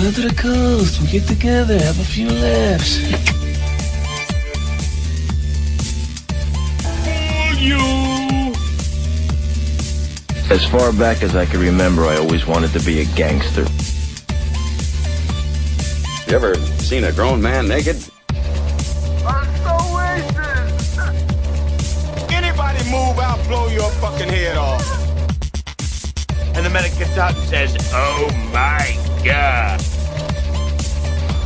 Come out to the coast. We get together, have a few laughs. You. As far back as I can remember, I always wanted to be a gangster. You ever seen a grown man naked?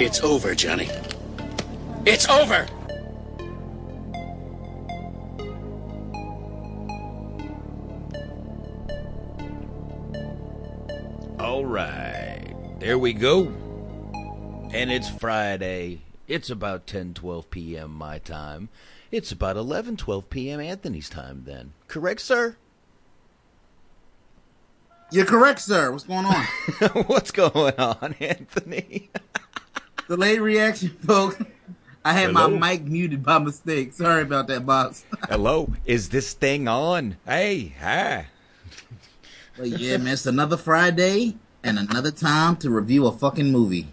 It's over, Johnny. It's over! All right. There we go. And it's Friday. It's about 10 12 p.m. my time. It's about 11 12 p.m. Anthony's time then. Correct, sir? You're correct, sir. What's going on? What's going on, Anthony? Delayed reaction, folks. I had Hello? my mic muted by mistake. Sorry about that, boss. Hello. Is this thing on? Hey, hi. But yeah, man, it's another Friday and another time to review a fucking movie.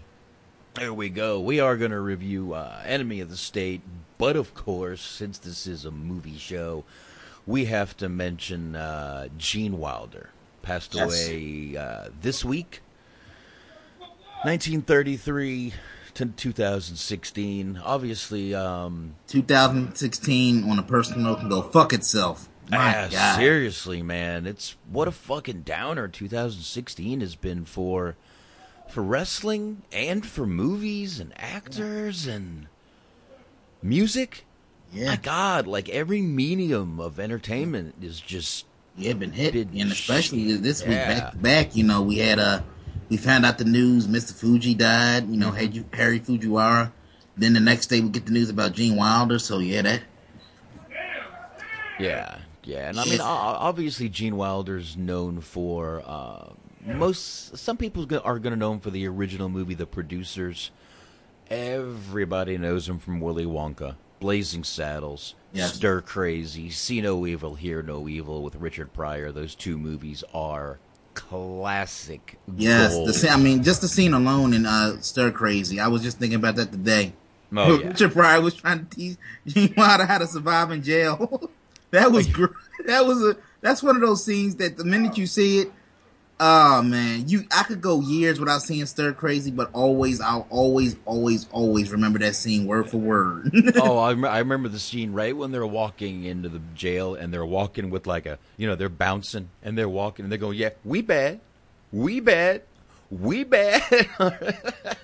There we go. We are going to review uh, Enemy of the State, but of course, since this is a movie show, we have to mention uh, Gene Wilder. Passed Yes. away uh, this week, 1933 to 2016. Obviously, um, 2016 on a personal note can go fuck itself. My ah, seriously, man, it's what a fucking downer 2016 has been for for wrestling and for movies and actors and music. Yeah. My God, like every medium of entertainment is just Yeah, been hit, been and especially shit. this week Yeah. back to back. You know, we had uh we found out the news. Mr. Fuji died. You know, had you Harry Fujiwara. Then the next day we get the news about Gene Wilder. So yeah, that Yeah, yeah, and I mean, obviously, Gene Wilder's known for uh, most. Some people are going to know him for the original movie, The Producers. Everybody knows him from Willy Wonka, Blazing Saddles, Yes. Stir Crazy, See No Evil, Hear No Evil with Richard Pryor. Those two movies are classic. yes, gold. the scene. I mean, just the scene alone in uh Stir Crazy. I was just thinking about that today. Oh, yeah. Richard Pryor was trying to teach Gene Wilder how to survive in jail. that was gr- that was a that's one of those scenes that the minute you see it, oh man, you I could go years without seeing Stir Crazy, but always I'll always always always remember that scene word for word. oh, I, I remember the scene right when they're walking into the jail and they're walking with like a, you know, they're bouncing and they're walking and they're going, yeah, we bad, we bad, we bad.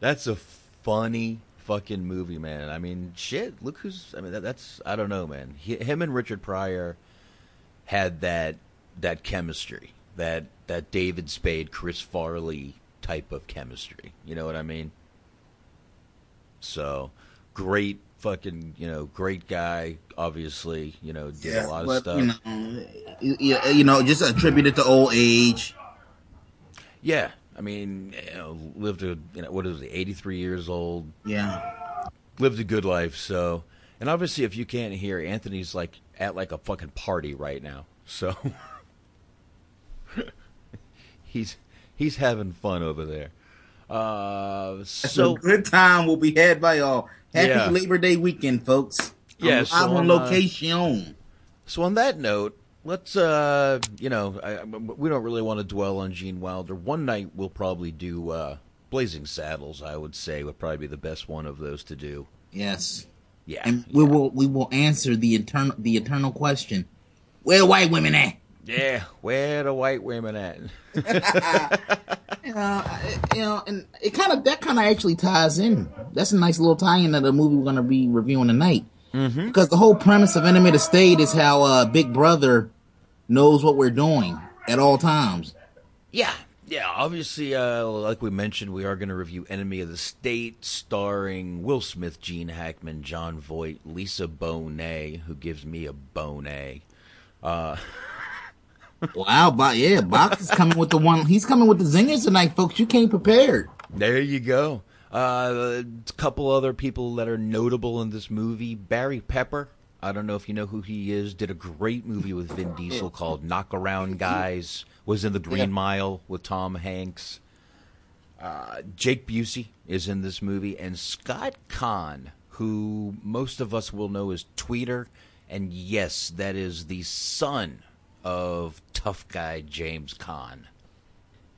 That's a funny fucking movie, man. I mean, shit. Look who's. I mean, that, that's. I don't know, man. He, him and Richard Pryor had that that chemistry, that that David Spade, Chris Farley type of chemistry. You know what I mean? So great fucking you know great guy. Obviously, you know did Yeah, a lot of stuff. You know, you, know, just attributed to old age. Yeah, I mean, you know, lived a you know what is eighty three years old. Yeah, lived a good life. So, and obviously, if you can't hear, Anthony's like at like a fucking party right now. So he's he's having fun over there. Uh, so good time will be had by all. Happy Yeah. Labor Day weekend, folks. Yeah, I'm, so I'm on uh, location. So on that note, let's uh, you know, I, we don't really want to dwell on Gene Wilder. One night we'll probably do uh, Blazing Saddles. I would say would probably be the best one of those to do. Yes. Yeah, and we will we will answer the eternal the eternal question: Where white women at? Yeah. Where the white women at? You know, you know, and it kind of that kind of actually ties in. That's a nice little tie-in to the movie we're going to be reviewing tonight. Mm-hmm. Because the whole premise of Enemy of the State is how uh, Big Brother knows what we're doing at all times. Yeah, yeah. Obviously, uh, like we mentioned, we are going to review Enemy of the State, starring Will Smith, Gene Hackman, Jon Voight, Lisa Bonet, who gives me a bonet. Uh, Wow, but yeah, Box is coming with the one. He's coming with the zingers tonight, folks. You came prepared. there you go. Uh, a couple other people that are notable in this movie: Barry Pepper. I don't know if you know who he is. Did a great movie with Vin Diesel called Knock Around Guys. Was in the Green Yeah. Mile with Tom Hanks. Uh, Jake Busey is in this movie, and Scott Caan, who most of us will know as Tweeder, and yes, that is the son of tough guy James Caan.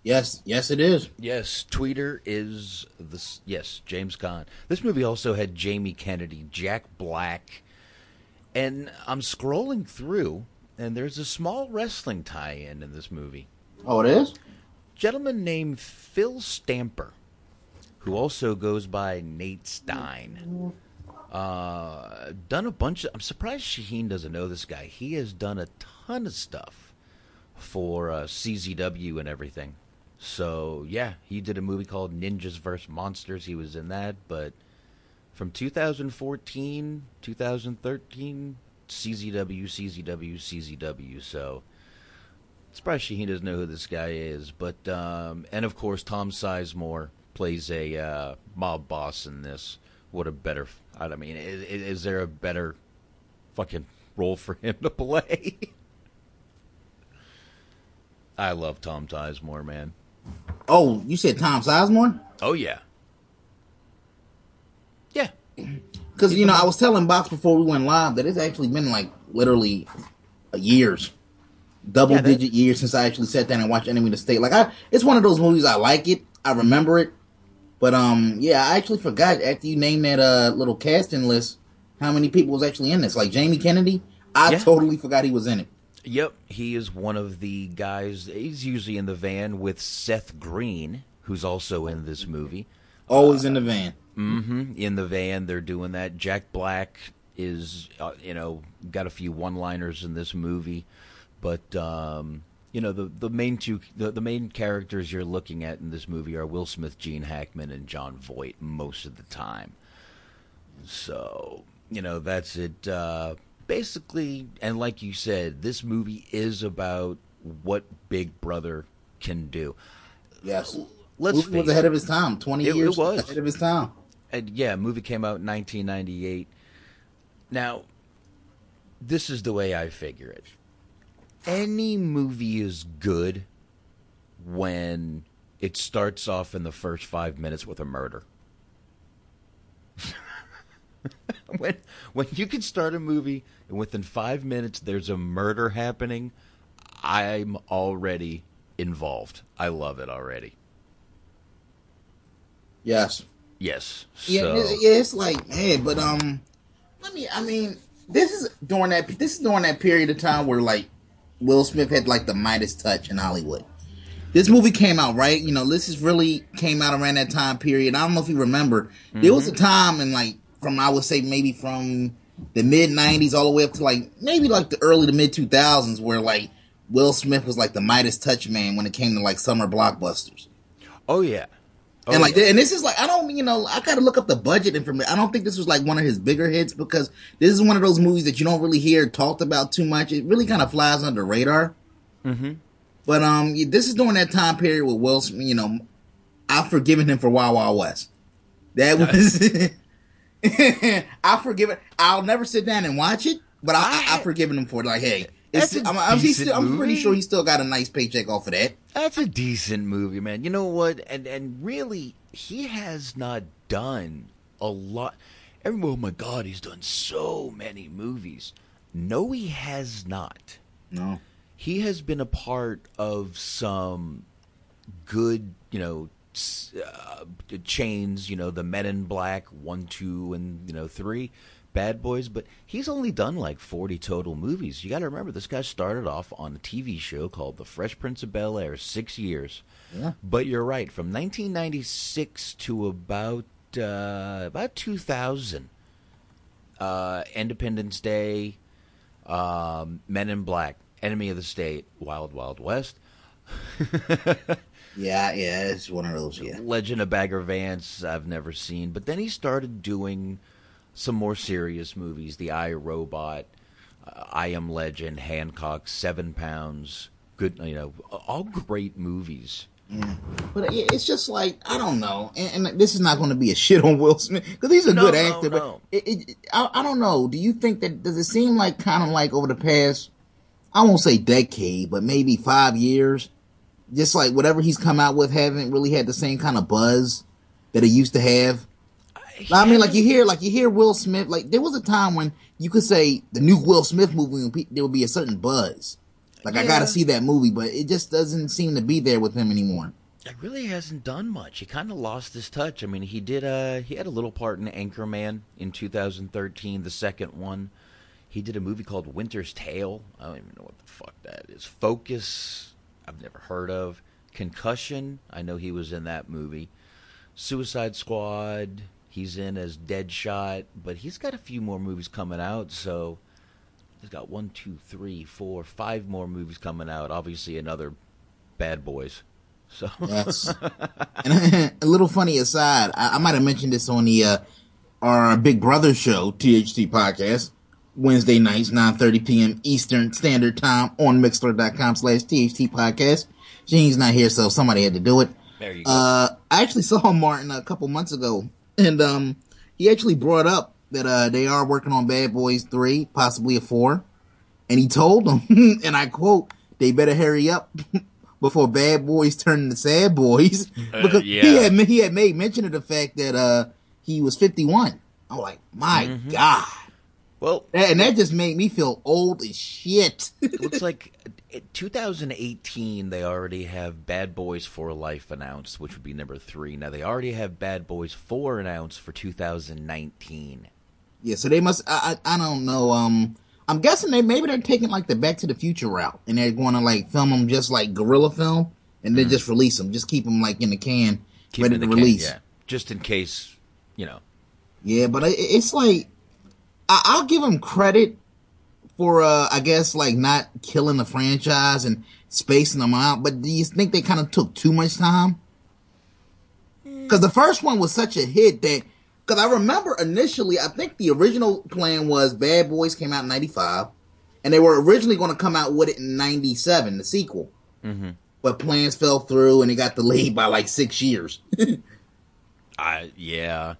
Yes, yes, it is. Yes, Tweeder is the yes James Caan. This movie also had Jamie Kennedy, Jack Black, and I'm scrolling through, and there's a small wrestling tie-in in this movie. Oh, it is. Gentleman named Phil Stamper, who also goes by Nate Stein. Uh, done a bunch of. I'm surprised Shaheen doesn't know this guy. He has done a ton of stuff for uh, CZW and everything. So yeah, he did a movie called Ninjas vs Monsters. He was in that, but from 2014, 2013, CZW, CZW, CZW. So surprised Shaheen doesn't know who this guy is. But um, and of course Tom Sizemore plays a uh, mob boss in this. What a better! I mean, is, is there a better fucking role for him to play? I love Tom Sizemore, man. Oh, you said Tom Sizemore? Oh yeah, yeah. Because you know, I was telling Box before we went live that it's actually been like literally years, double Yeah, that- digit years since I actually sat down and watched Enemy of the State. Like, I, it's one of those movies I like it, I remember it, but um, yeah, I actually forgot after you named that uh little casting list how many people was actually in this. Like Jamie Kennedy, I Yeah. totally forgot he was in it. Yep, he is one of the guys. He's usually in the van with Seth Green, who's also in this movie. Always in the van. hmm In the van, they're doing that. Jack Black is, uh, you know, got a few one-liners in this movie, but um, you know, the the main two, the, the main characters you're looking at in this movie are Will Smith, Gene Hackman, and Jon Voight most of the time. So you know, that's it. Uh, basically, and like you said, this movie is about what Big Brother can do. Yes, Let's Movie was ahead it. of his time. Twenty It- it years was. ahead of his time. And yeah, movie came out in 1998. Now, this is the way I figure it. Any movie is good when it starts off in the first five minutes with a murder. when when you can start a movie and within five minutes there's a murder happening, I'm already involved. I love it already. Yes. Yes. Yeah, so- it- yeah, it's like, hey, but um, let me. I mean, this is during that. This is during that period of time where like Will Smith had like the Midas touch in Hollywood. This movie came out right. You know, this is really came out around that time period. I don't know if you remember. There was a time in like from I would say maybe from the mid '90s all the way up to like maybe like the early to mid 2000s where like Will Smith was like the Midas touch man when it came to like summer blockbusters. Oh yeah, Oh, and like, yeah. and this is like, I don't, you know, I gotta look up the budget information. I don't think this was like one of his bigger hits because this is one of those movies that you don't really hear talked about too much. It really kind of flies under radar. Mm-hmm. But um, this is during that time period with Will Smith. You know, I've forgiven him for Wild Wild West. That was. I've it. I'll never sit down and watch it, but I, I, I've forgiven him for it. Like, hey, I'm, I'm, still, I'm, pretty sure he still got a nice paycheck off of that. That's a decent movie, man. You know what? And and really, he has not done a lot. Everyone, oh my God, he's done so many movies. No, he has not. No, he has been a part of some good, you know, uh, chains. You know, the Men in Black one, two, and you know three. Bad Boys, but he's only done like 40 total movies. You got to remember, this guy started off on a TV show called The Fresh Prince of Bel Air, six years. Yeah. But you're right, from 1996 to about uh, about 2000, uh, Independence Day, um, Men in Black, Enemy of the State, Wild Wild West. yeah, yeah, it's one of those. Yeah, Legend of Bagger Vance, I've never seen, but then he started doing some more serious movies: The I Robot, uh, I Am Legend, Hancock, Seven Pounds. Good, you know, all great movies. Yeah. But it's just like I don't know, and, and this is not going to be a shit on Will Smith because he's a no, good actor. No, no. But it, it, I, I, don't know. Do you think that does it seem like kind of like over the past, I won't say decade, but maybe five years, just like whatever he's come out with haven't really had the same kind of buzz that he used to have. I mean, like you hear, like you hear Will Smith. Like there was a time when you could say the new Will Smith movie, there would be a certain buzz. Like yeah. I got to see that movie, but it just doesn't seem to be there with him anymore. It really hasn't done much. He kind of lost his touch. I mean, he did. Uh, he had a little part in Anchorman in 2013, the second one. He did a movie called Winter's Tale. I don't even know what the fuck that is. Focus. I've never heard of. Concussion. I know he was in that movie. Suicide Squad. He's in as Deadshot, but he's got a few more movies coming out. So he's got one, two, three, four, five more movies coming out. Obviously, another Bad Boys. So yes. and a little funny aside, I, I might have mentioned this on the uh, our Big Brother show, THT podcast, Wednesday nights, 9.30 p.m. Eastern Standard Time on Mixlr.com slash THT podcast. Gene's not here, so somebody had to do it. There you go. Uh, I actually saw Martin a couple months ago and um, he actually brought up that uh, they are working on Bad Boys Three, possibly a four, and he told them, and I quote, "They better hurry up." Before Bad Boys turn into Sad Boys, uh, because yeah. he had he had made mention of the fact that uh, he was fifty one. I'm like, my mm-hmm. god. Well, and that just made me feel old as shit. looks like 2018 they already have Bad Boys for Life announced, which would be number three. Now they already have Bad Boys Four announced for 2019. Yeah, so they must. I I, I don't know. Um, I'm guessing they maybe they're taking like the Back to the Future route, and they're going to like film them just like gorilla film, and then mm. just release them, just keep them like in the can, keep ready to release. Can, yeah. Just in case, you know. Yeah, but it's like I, I'll give them credit for uh I guess like not killing the franchise and spacing them out, but do you think they kind of took too much time? Because the first one was such a hit that because I remember initially, I think the original plan was Bad Boys came out in '95, and they were originally going to come out with it in '97, the sequel. Mm-hmm. But plans fell through, and it got delayed by like six years. I yeah,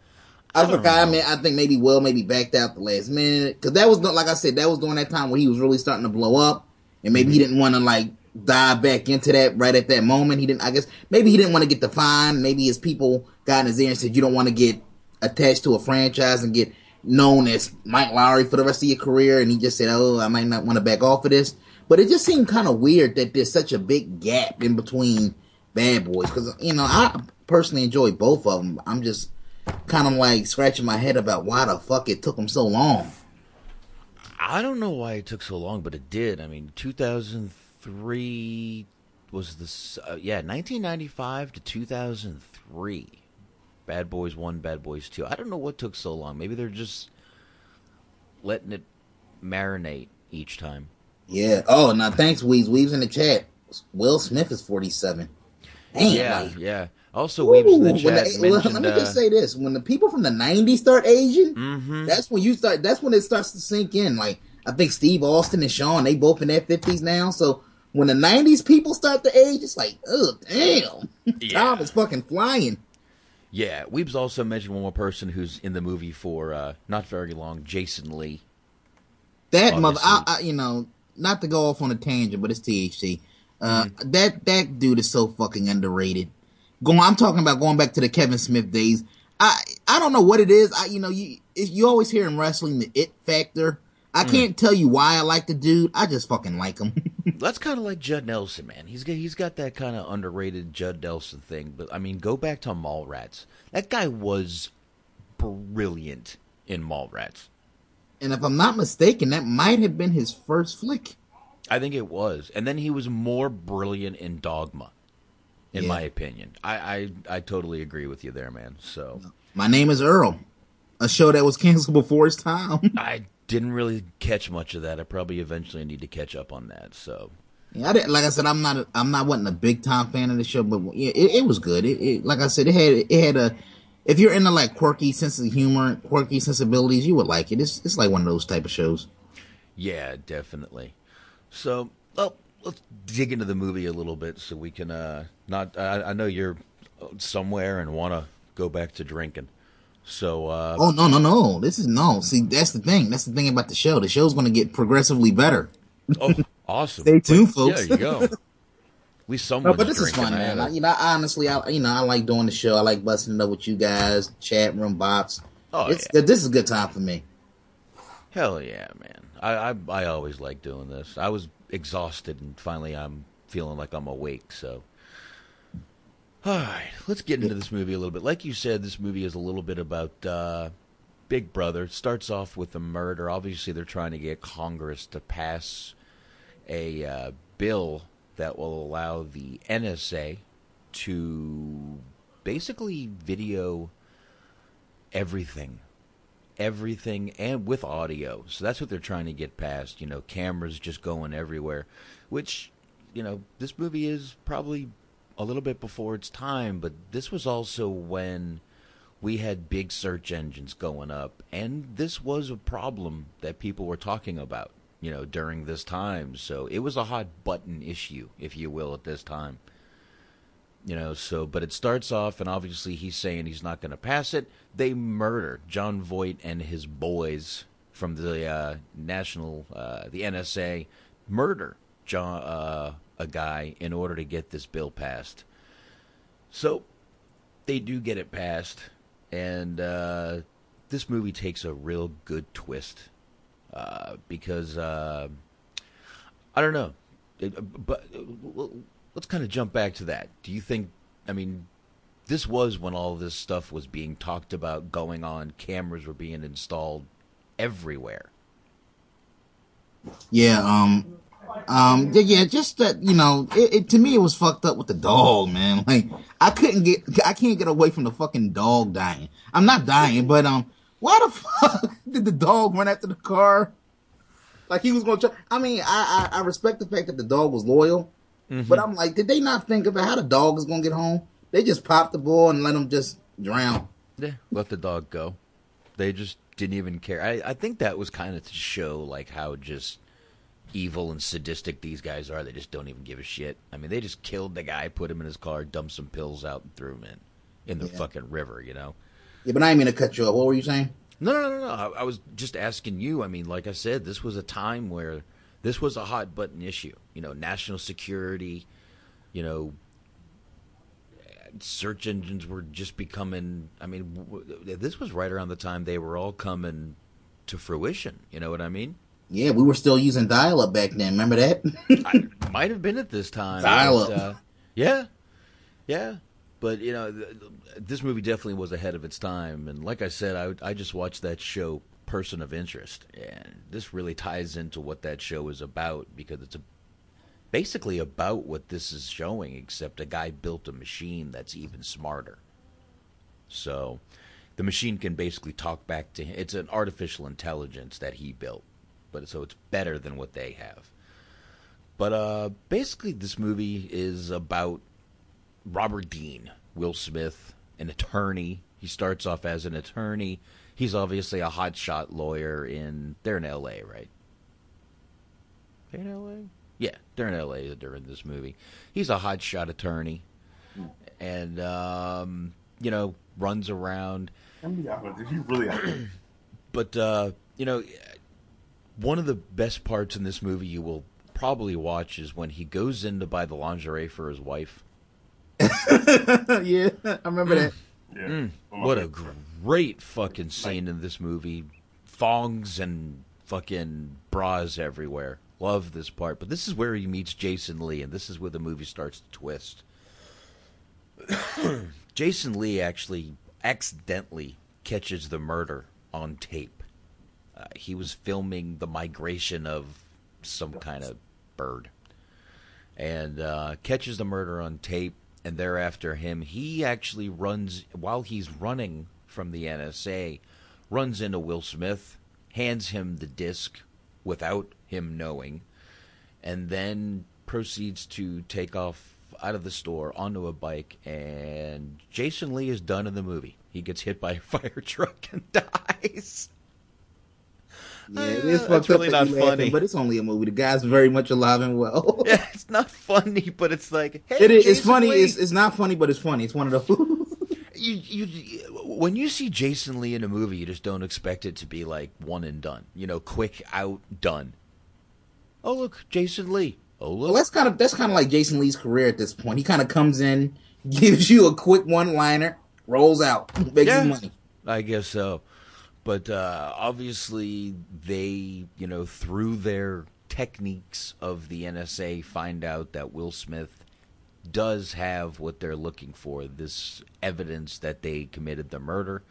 I, forgot. I mean, I think maybe Will maybe backed out the last minute because that was like I said, that was during that time where he was really starting to blow up, and maybe he mm-hmm. didn't want to like dive back into that right at that moment. He didn't. I guess maybe he didn't want to get the fine. Maybe his people got in his ear and said, "You don't want to get attached to a franchise and get known as Mike Lowrey for the rest of your career." And he just said, "Oh, I might not want to back off of this." But it just seemed kind of weird that there's such a big gap in between Bad Boys because you know I personally enjoy both of them. I'm just kind of like scratching my head about why the fuck it took them so long. I don't know why it took so long, but it did. I mean, 2003 was the uh, yeah 1995 to 2003. Bad Boys One, Bad Boys Two. I don't know what took so long. Maybe they're just letting it marinate each time. Yeah. Oh, now thanks, Weaves. Weaves in the chat. Will Smith is 47. Damn, yeah, like, yeah. Also, Weebs in the chat the- mentioned. let me uh, just say this: when the people from the '90s start aging, Mhm. that's when you start. That's when it starts to sink in. Like I think Steve Austin and Sean, they both in their 50s now. So when the '90s people start to age, it's like, oh damn, time is fucking flying. Yeah, Weebs also mentioned one more person who's in the movie for uh, not very long, Jason Lee. That mother, I, I, you know, not to go off on a tangent, but it's THC. Uh, Mm-hmm. That that dude is so fucking underrated. Going, I'm talking about going back to the Kevin Smith days. I I don't know what it is. I you know you you always hear in wrestling the it factor. I Mm. can't tell you why I like the dude. I just fucking like him. That's kind of like Judd Nelson, man. He's got, he's got that kind of underrated Judd Nelson thing. But I mean, go back to Mallrats. That guy was brilliant in Mallrats. and if I'm not mistaken, that might have been his first flick. I think it was, and then he was more brilliant in Dogma, in Yeah. my opinion. I, I I totally agree with you there, man. So My name is Earl, a show that was canceled before its time. I didn't really catch much of that. I probably eventually need to catch up on that. So Yeah, I didn't, like I said, I'm not, a, I'm not wasn't a big time fan of the show, but yeah, it, it was good. It, it, like I said, it had, it had a, if you're into like quirky sense of humor, quirky sensibilities, you would like it. It's, it's like one of those type of shows. Yeah, definitely. So, well, let's dig into the movie a little bit so we can uh not I, I know you're somewhere and want to go back to drinking. So, uh Oh no, no, no! This is no. See, that's the thing. That's the thing about the show. The show's going to get progressively better. oh, awesome. Stay tuned, But, folks. Yeah, there you go. At least No, but this is drinking. fun, I man. I, you know, I, honestly, I, you know, I like doing the show. I like busting it up with you guys, chat room bops. Oh, it's, yeah. This is a good time for me. Hell yeah, man. I, I I always like doing this. I was exhausted and finally I'm feeling like I'm awake, so all right, let's get into this movie a little bit. Like you said, this movie is a little bit about uh, Big Brother. It starts off with a murder. Obviously, they're trying to get Congress to pass a uh, bill that will allow the NSA to basically video everything everything and with audio. So that's what they're trying to get past, you know, cameras just going everywhere, which, you know, this movie is probably a little bit before its time, but this was also when we had big search engines going up and this was a problem that people were talking about, you know, during this time. So it was a hot button issue, if you will, at this time. You know, so but it starts off, and obviously he's saying he's not going to pass it. They murder Jon Voight and his boys from the uh, national, uh, the NSA, murder John uh, a guy in order to get this bill passed. So they do get it passed, and uh, this movie takes a real good twist uh, because uh, I don't know, It- but let's kind of jump back to that. Do you think? I mean, this was when all this stuff was being talked about, going on. Cameras were being installed everywhere. Yeah, um, um, yeah, just that, you know, it, it, to me, it was fucked up with the dog, man. Like, I couldn't get, I can't get away from the fucking dog dying. I'm not dying, but, um, why the fuck did the dog run after the car? Like, he was gonna try, I mean, I, I, I respect the fact that the dog was loyal, Mm-hmm. but I'm like, did they not think about how the dog is gonna get home? They just popped the ball and let him just drown. Yeah, let the dog go. They just didn't even care. I, I think that was kind of to show like how just evil and sadistic these guys are. They just don't even give a shit. I mean, they just killed the guy, put him in his car, dumped some pills out, and threw him in in the Yeah. fucking river. You know. Yeah, but I didn't mean to cut you off. What were you saying? No, no, no, no. I, I was just asking you. I mean, like I said, this was a time where this was a hot button issue. You know, national security. You know, search engines were just becoming. I mean, w- this was right around the time they were all coming to fruition. You know what I mean? Yeah, we were still using dial up back then. Remember that? I might have been at this time. Dial up. uh, yeah, yeah. But you know, th- this movie definitely was ahead of its time. And like I said, I I just watched that show, Person of Interest, and this really ties into what that show is about because it's a basically about what this is showing, except a guy built a machine that's even smarter. So the machine can basically talk back to him. It's an artificial intelligence that he built, but so it's better than what they have. But uh, basically, this movie is about Robert Dean, Will Smith, an attorney. He starts off as an attorney. He's obviously a hotshot lawyer in. They're in L.A., right? They're in L.A. Yeah, they're in L.A. during this movie. He's a hotshot attorney, and um, you know runs around. He really. but uh, you know, one of the best parts in this movie you will probably watch is when he goes in to buy the lingerie for his wife. yeah, I remember that. Yeah. Mm, what a great fucking scene in this movie. Thongs and fucking bras everywhere. Love this part. But this is where he meets Jason Lee, and this is where the movie starts to twist. Jason Lee actually accidentally catches the murder on tape. Uh, he was filming the migration of some kind of bird and uh, catches the murder on tape. And thereafter, him, he actually runs while he's running from the NSA, runs into Will Smith, hands him the disc without him knowing, and then proceeds to take off out of the store onto a bike. And Jason Lee is done in the movie. He gets hit by a fire truck and dies. Yeah, it is Uh, fucked really not laughing, funny. but it's only a movie. The guy's very much alive and well. Yeah, it's not funny, but it's like hey, it is. It's funny. Lee. It's, it's not funny, but it's funny. It's one of those. You, you when you see Jason Lee in a movie, you just don't expect it to be like one and done. You know, quick out done. Oh look, Jason Lee. Oh look, well, that's kind of that's kind of like Jason Lee's career at this point. He kind of comes in, gives you a quick one-liner, rolls out, makes Yeah. money. I guess so. But uh, obviously, they, you know, through their techniques of the NSA, find out that Will Smith does have what they're looking for this evidence that they committed the murder.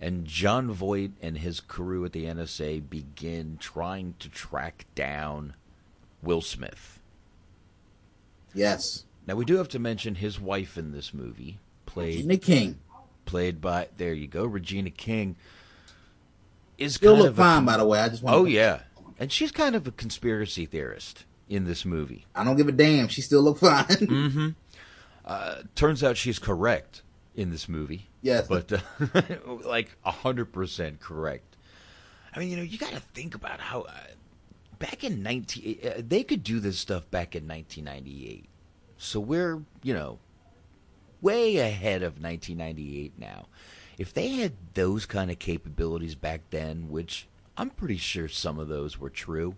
And Jon Voight and his crew at the NSA begin trying to track down Will Smith. Yes, Now, we do have to mention his wife in this movie, played Regina King. played by there you go regina king is Still kind look of a- fine, by the way. I just want. oh yeah and she's kind of a conspiracy theorist in this movie I don't give a damn. She still look fine. mm-hmm uh, turns out she's correct in this movie Yes. but uh, like 100% correct i mean you know you got to think about how uh, back in 19 uh, they could do this stuff back in 1998 so we're you know way ahead of 1998 now. If they had those kind of capabilities back then, which I'm pretty sure some of those were true,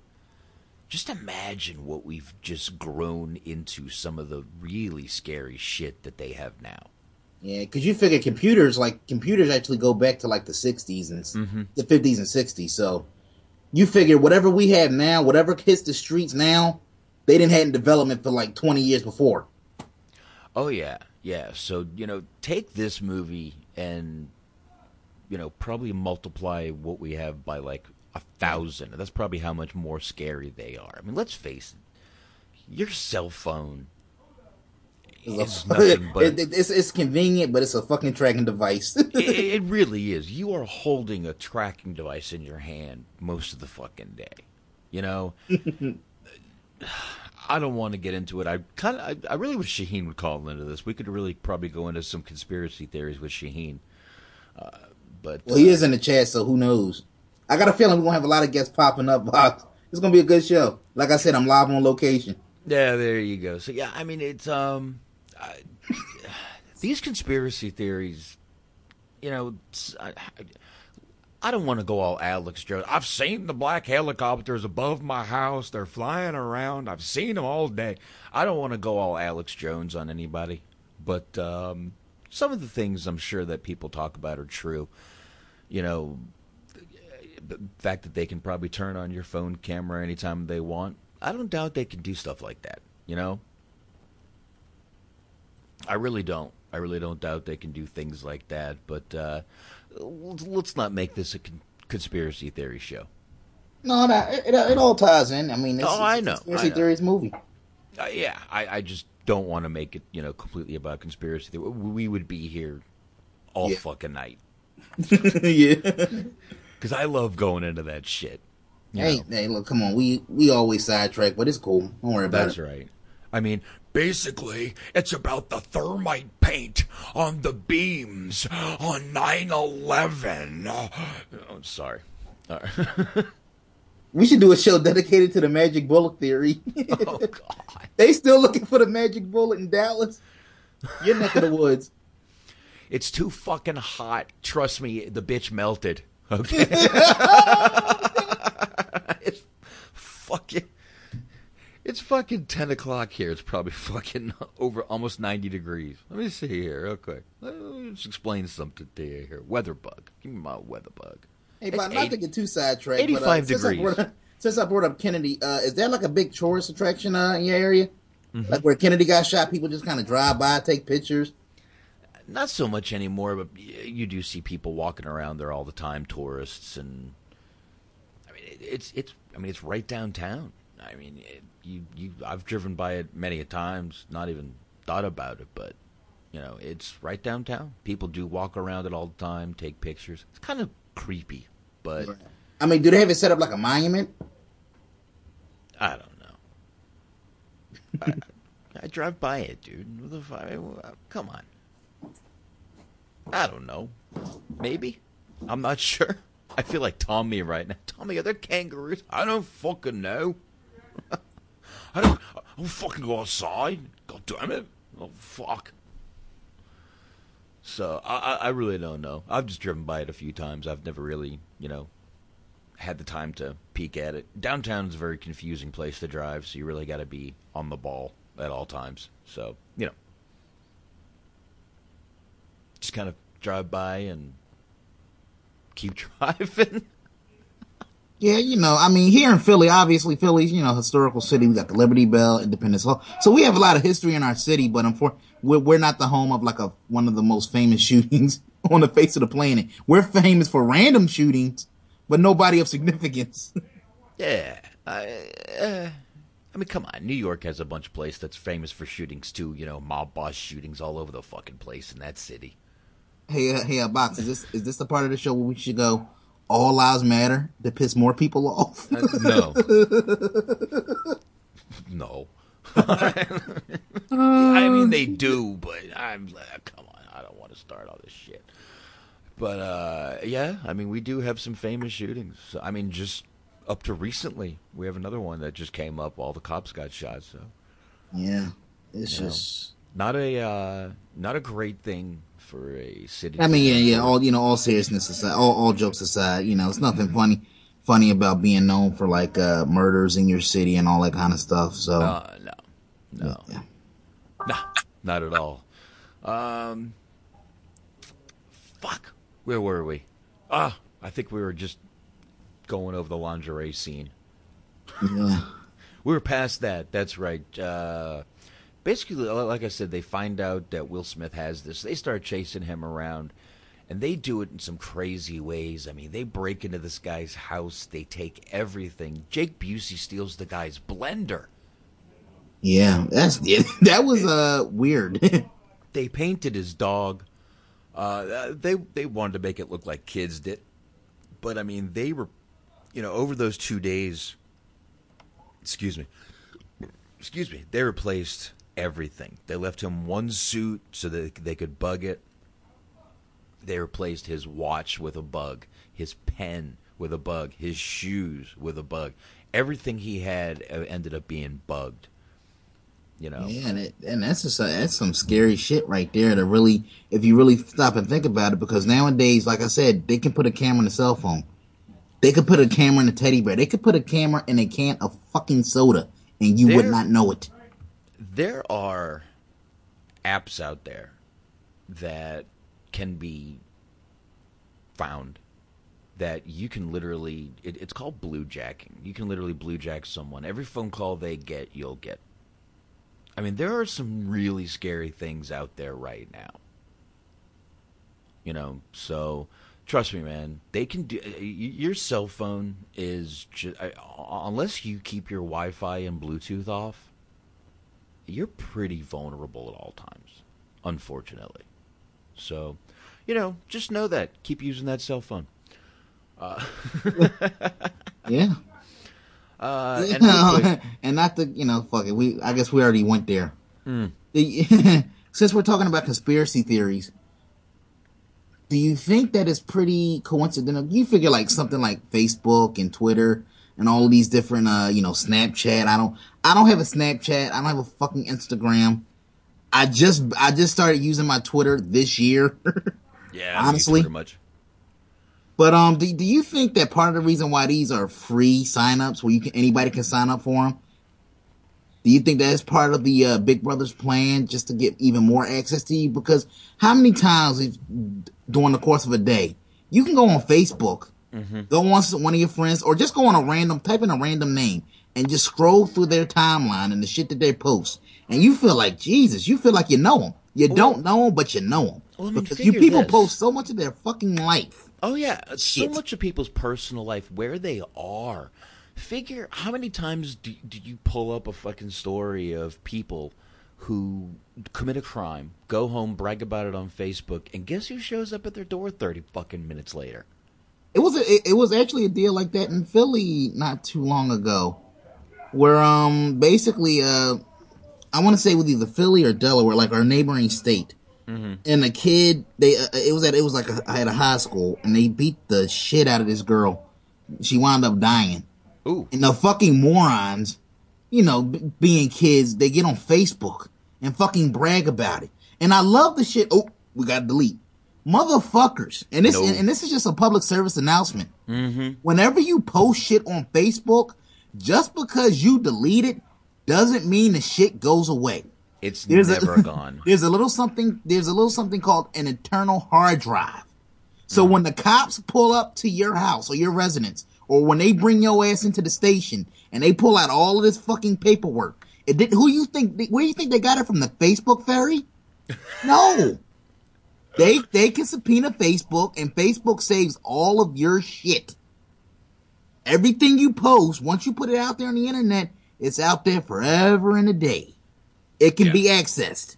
just imagine what we've just grown into some of the really scary shit that they have now. Yeah, because you figure computers, like computers, actually go back to like the '60s and Mm-hmm. the '50s and '60s. So you figure whatever we have now, whatever hits the streets now, they didn't have in development for like 20 years before. Oh yeah, yeah. So you know, take this movie and you know probably multiply what we have by like a thousand. That's probably how much more scary they are. I mean, let's face it. Your cell phone is nothing but It- it- it's, it's convenient, but it's a fucking tracking device. it, it really is. You are holding a tracking device in your hand most of the fucking day. You know, I don't want to get into it. I kind of, I, I really wish Shaheen would call into this. We could really probably go into some conspiracy theories with Shaheen. Uh, but well, he is in the chat, so who knows? I got a feeling we're gonna have a lot of guests popping up. It's gonna be a good show. Like I said, I'm live on location. Yeah, there you go. So yeah, I mean it's um I, these conspiracy theories, you know, I, I don't want to go all Alex Jones. I've seen the black helicopters above my house. They're flying around. I've seen them all day. I don't want to go all Alex Jones on anybody, but um, some of the things I'm sure that people talk about are true. You know, the fact that they can probably turn on your phone camera anytime they want. I don't doubt they can do stuff like that, you know? I really don't. I really don't doubt they can do things like that, but uh, let's not make this a con- conspiracy theory show. No, no, it, it, all ties in. I mean, it's, Oh, I know, Conspiracy I know. theories movie. Uh, yeah, I, I just don't want to make it, you know, completely about conspiracy theory. We would be here all Yeah. fucking night yeah. Because I love going into that shit. Hey, know. hey, look, come on. We we always sidetrack, but it's cool. Don't worry about That's it. That's right. I mean, basically, it's about the thermite paint on the beams on 9 11. Oh, sorry. All right. We should do a show dedicated to the magic bullet theory. oh God! they still looking for the magic bullet in Dallas. Your neck of the woods. It's too fucking hot. Trust me, the bitch melted. Okay. it's fucking. It's fucking ten o'clock here. It's probably fucking over almost ninety degrees. Let me see here, real quick. Let's explain something to you here. Weather bug. Give me my weather bug. Hey, but I'm not to get too sidetracked. Eighty-five but, uh, degrees. Since I, brought up, since I brought up Kennedy, uh, is there like a big tourist attraction uh, in your area? Mm-hmm. Like where Kennedy got shot, people just kind of drive by, take pictures. Not so much anymore, but you do see people walking around there all the time, tourists, and I mean it's it's I mean it's right downtown. I mean it, you you I've driven by it many a times, not even thought about it, but you know it's right downtown. People do walk around it all the time, take pictures. It's kind of creepy, but I mean, do they have it set up like a monument? I don't know. I, I, drive by it, dude. Come on. I don't know. Maybe. I'm not sure. I feel like Tommy right now. Tommy, are there kangaroos? I don't fucking know. I don't. I don't fucking go outside. God damn it! Oh fuck. So I, I really don't know. I've just driven by it a few times. I've never really, you know, had the time to peek at it. Downtown is a very confusing place to drive, so you really got to be on the ball at all times. So you know, just kind of drive by and keep driving. Yeah, you know, I mean, here in Philly, obviously Philly's, you know, historical city. We got the Liberty Bell, Independence Hall. So we have a lot of history in our city, but unfortunately, we're, we're not the home of like a, one of the most famous shootings on the face of the planet. We're famous for random shootings, but nobody of significance. yeah. I, uh, I mean, come on. New York has a bunch of places that's famous for shootings too. You know, mob boss shootings all over the fucking place in that city. Hey, uh, hey, uh, box. Is this is this the part of the show where we should go? All lives matter to piss more people off. uh, no. no. I mean, they do, but I'm like, come on. I don't want to start all this shit. But uh, yeah, I mean, we do have some famous shootings. I mean, just up to recently, we have another one that just came up. All the cops got shot. So yeah, it's you just know, not a uh, not a great thing for a city. I mean, yeah, yeah. All you know, all seriousness aside, all, all jokes aside, you know, it's nothing funny funny about being known for like uh, murders in your city and all that kind of stuff. So uh, no, no, yeah. no, not at all. Um, fuck, where were we? Ah, I think we were just going over the lingerie scene. Yeah. we were past that. That's right. Uh, basically, like I said, they find out that Will Smith has this. They start chasing him around, and they do it in some crazy ways. I mean, they break into this guy's house. They take everything. Jake Busey steals the guy's blender. Yeah, that's that was uh weird. they painted his dog. Uh, they they wanted to make it look like kids did, but I mean, they were, you know, over those two days. Excuse me. Excuse me. They replaced everything. They left him one suit so that they could bug it. They replaced his watch with a bug, his pen with a bug, his shoes with a bug. Everything he had uh, ended up being bugged. You know, yeah, and, it, and that's just a, that's some scary shit right there. To really, if you really stop and think about it, because nowadays, like I said, they can put a camera in a cell phone. They could put a camera in a teddy bear. They could put a camera in a can of fucking soda, and you would not know it. There are apps out there that can be found that you can literally it, it's called bluejacking you can literally bluejack someone. Every phone call they get you'll get. I mean there are some really scary things out there right now. You know so trust me man they can do your cell phone is just unless you keep your wi-fi and bluetooth off you're pretty vulnerable at all times unfortunately so you know just know that keep using that cell phone uh, yeah Uh, You and know, quick- and not the you know, fuck it. We I guess we already went there. Mm. Since we're talking about conspiracy theories, do you think that it's pretty coincidental? You figure like something like Facebook and Twitter and all of these different, uh, you know, Snapchat. I don't, I don't have a Snapchat. I don't have a fucking Instagram. I just, I just started using my Twitter this year. yeah, honestly. Much. But um, do, do you think that part of the reason why these are free signups, where you can anybody can sign up for them? Do you think that is part of the uh, Big Brother's plan, just to get even more access to you? Because how many times if, during the course of a day you can go on Facebook, go on one of your friends, or just go on a random, type in a random name, and just scroll through their timeline and the shit that they post, and you feel like Jesus, you feel like you know them. You don't know them, but you know them Well, I mean, because you people this. post so much of their fucking life. Oh yeah, so much of people's personal life, where they are. Figure how many times do, do you pull up a fucking story of people who commit a crime, go home, brag about it on Facebook, and guess who shows up at their door thirty fucking minutes later? It was a, it, it was actually a deal like that in Philly not too long ago, where um basically uh I want to say with either Philly or Delaware, like our neighboring state, and the kid they uh, it was at it was like a, I had a high school and they beat the shit out of this girl. She wound up dying. Ooh. And the fucking morons, you know, b- being kids, they get on Facebook and fucking brag about it. And I love the shit. Oh, we got to delete. Motherfuckers. And this, No. and, and this is just a public service announcement. Mm-hmm. Whenever you post shit on Facebook, just because you delete it doesn't mean the shit goes away. It's There's never a, gone. There's a little something. There's a little something called an internal hard drive. So Mm-hmm. when the cops pull up to your house or your residence, or when they bring your ass into the station and they pull out all of this fucking paperwork, it did, who you think? Where you think they got it from? The Facebook fairy? No. They they can subpoena Facebook, and Facebook saves all of your shit. Everything you post, once you put it out there on the internet, it's out there forever and a day. It can be accessed.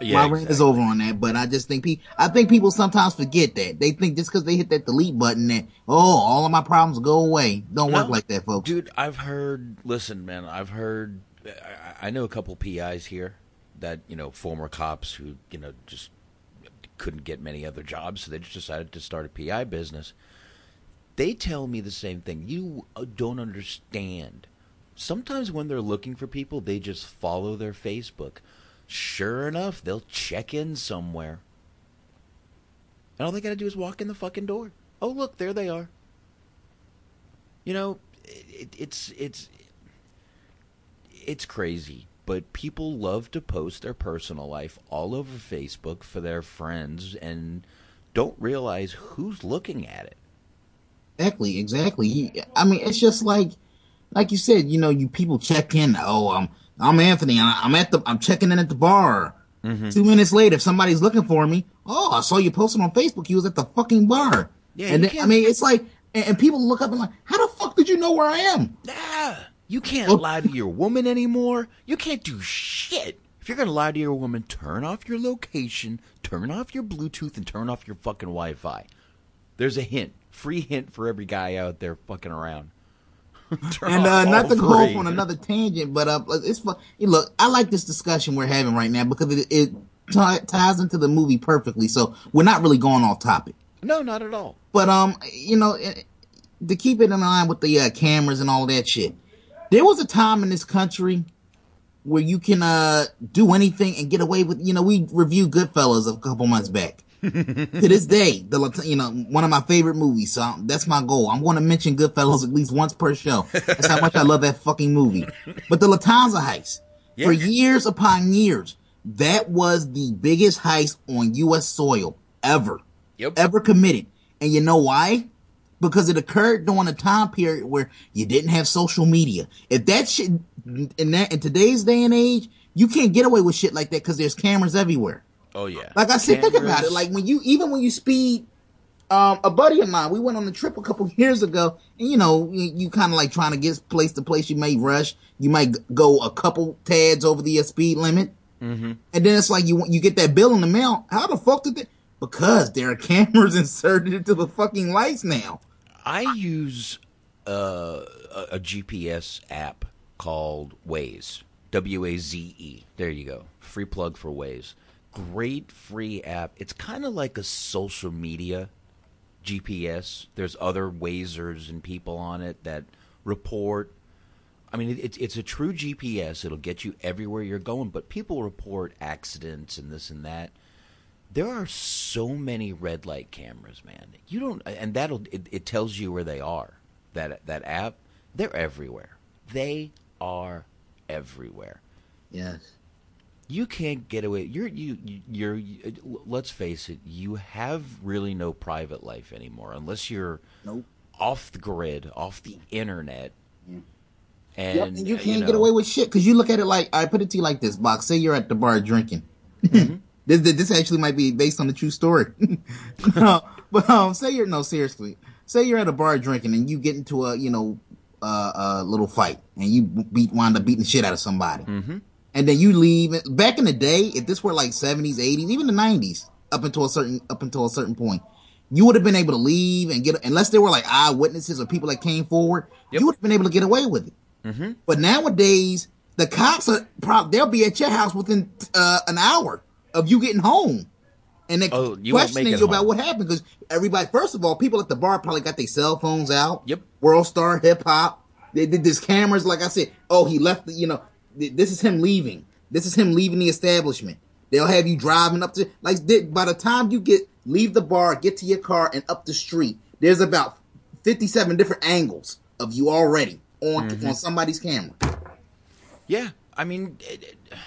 Yeah, My rant is over on that, but I just think pe- I think people sometimes forget that they think just because they hit that delete button that oh all of my problems go away. Don't work like that, folks. Dude, I've heard. Listen, man, I've heard. I, I know a couple PIs here that you know former cops who you know just couldn't get many other jobs, so they just decided to start a PI business. They tell me the same thing. You uh, don't understand. Sometimes when they're looking for people, they just follow their Facebook. Sure enough, they'll check in somewhere. And all they gotta do is walk in the fucking door. Oh, look, there they are. You know, it, it's it's it's crazy, but people love to post their personal life all over Facebook for their friends and don't realize who's looking at it. Exactly, exactly. I mean, it's just like, like you said, you know, you people check in. Oh, I'm I'm Anthony. I'm at the I'm checking in at the bar. Mm-hmm. Two minutes later, if somebody's looking for me, oh, I saw you posting on Facebook. You was at the fucking bar. Yeah, and then, I mean, it's like, and, and people look up and like, how the fuck did you know where I am? Nah, you can't lie to your woman anymore. You can't do shit. If you're gonna lie to your woman, turn off your location, turn off your Bluetooth, and turn off your fucking Wi-Fi. There's a hint, free hint for every guy out there fucking around. And uh, not to go off on another tangent, but uh, it's fun. Look, I like this discussion we're having right now because it, it ti- ties into the movie perfectly. So we're not really going off topic. No, not at all. But um, you know, eh, to keep it in line with the uh, cameras and all that shit, there was a time in this country where you can uh do anything and get away with. You know, we reviewed Goodfellas a couple months back. To this day, the Lat- you know one of my favorite movies. So I'm- that's my goal. I'm going to mention Goodfellas at least once per show. That's how much I love that fucking movie. But the Lufthansa heist, for years upon years, that was the biggest heist on U.S. soil ever, ever committed. And you know why? Because it occurred during a time period where you didn't have social media. If that shit in that in today's day and age, you can't get away with shit like that because there's cameras everywhere. Oh yeah. Like I said, think about it. Like when you, even when you speed, um, a buddy of mine, we went on a trip a couple years ago, and you know, you, you kind of like trying to get place to place. You may rush, you might go a couple tads over the uh, speed limit, Mm-hmm. and then it's like you you get that bill in the mail. How the fuck did that? Because there are cameras inserted into the fucking lights now. I use uh, a, a GPS app called Waze. W A Z E. There you go. Free plug for Waze. Great free app. It's kind of like a social media GPS. There's other Wazers and people on it that report. I mean, it's it's a true GPS. It'll get you everywhere you're going. But people report accidents and this and that. There are so many red light cameras, man. You don't, and that'll it, it tells you where they are. That that app, they're everywhere. They are everywhere. Yes. You can't get away. You're you you're. You, let's face it. You have really no private life anymore, unless you're nope. off the grid, off the internet. Yeah. And, yep, and you can't you know, get away with shit because you look at it like I put it to you like this, box. Say you're at the bar drinking. Mm-hmm. this this actually might be based on the true story. but um, say you're no seriously. Say you're at a bar drinking and you get into a you know uh, a little fight and you beat wind up beating the shit out of somebody. Mm-hmm. And then you leave. Back in the day, if this were like 70s, 80s, even the 90s, up until a certain up until a certain point, you would have been able to leave and get unless there were like eyewitnesses or people that came forward. Yep. You would have been able to get away with it. Mm-hmm. But nowadays, the cops are probably they'll be at your house within uh, an hour of you getting home, and they're oh, you questioning you about what happened because everybody. First of all, people at the bar probably got their cell phones out. Yep. World Star Hip Hop. They did this cameras. Like I said, oh, he left. The, you know, this is him leaving. This is him leaving the establishment. They'll have you driving up to like by the time you get leave the bar, get to your car, and up the street. There's about fifty-seven different angles of you already on mm-hmm. on somebody's camera. Yeah, I mean, it, it,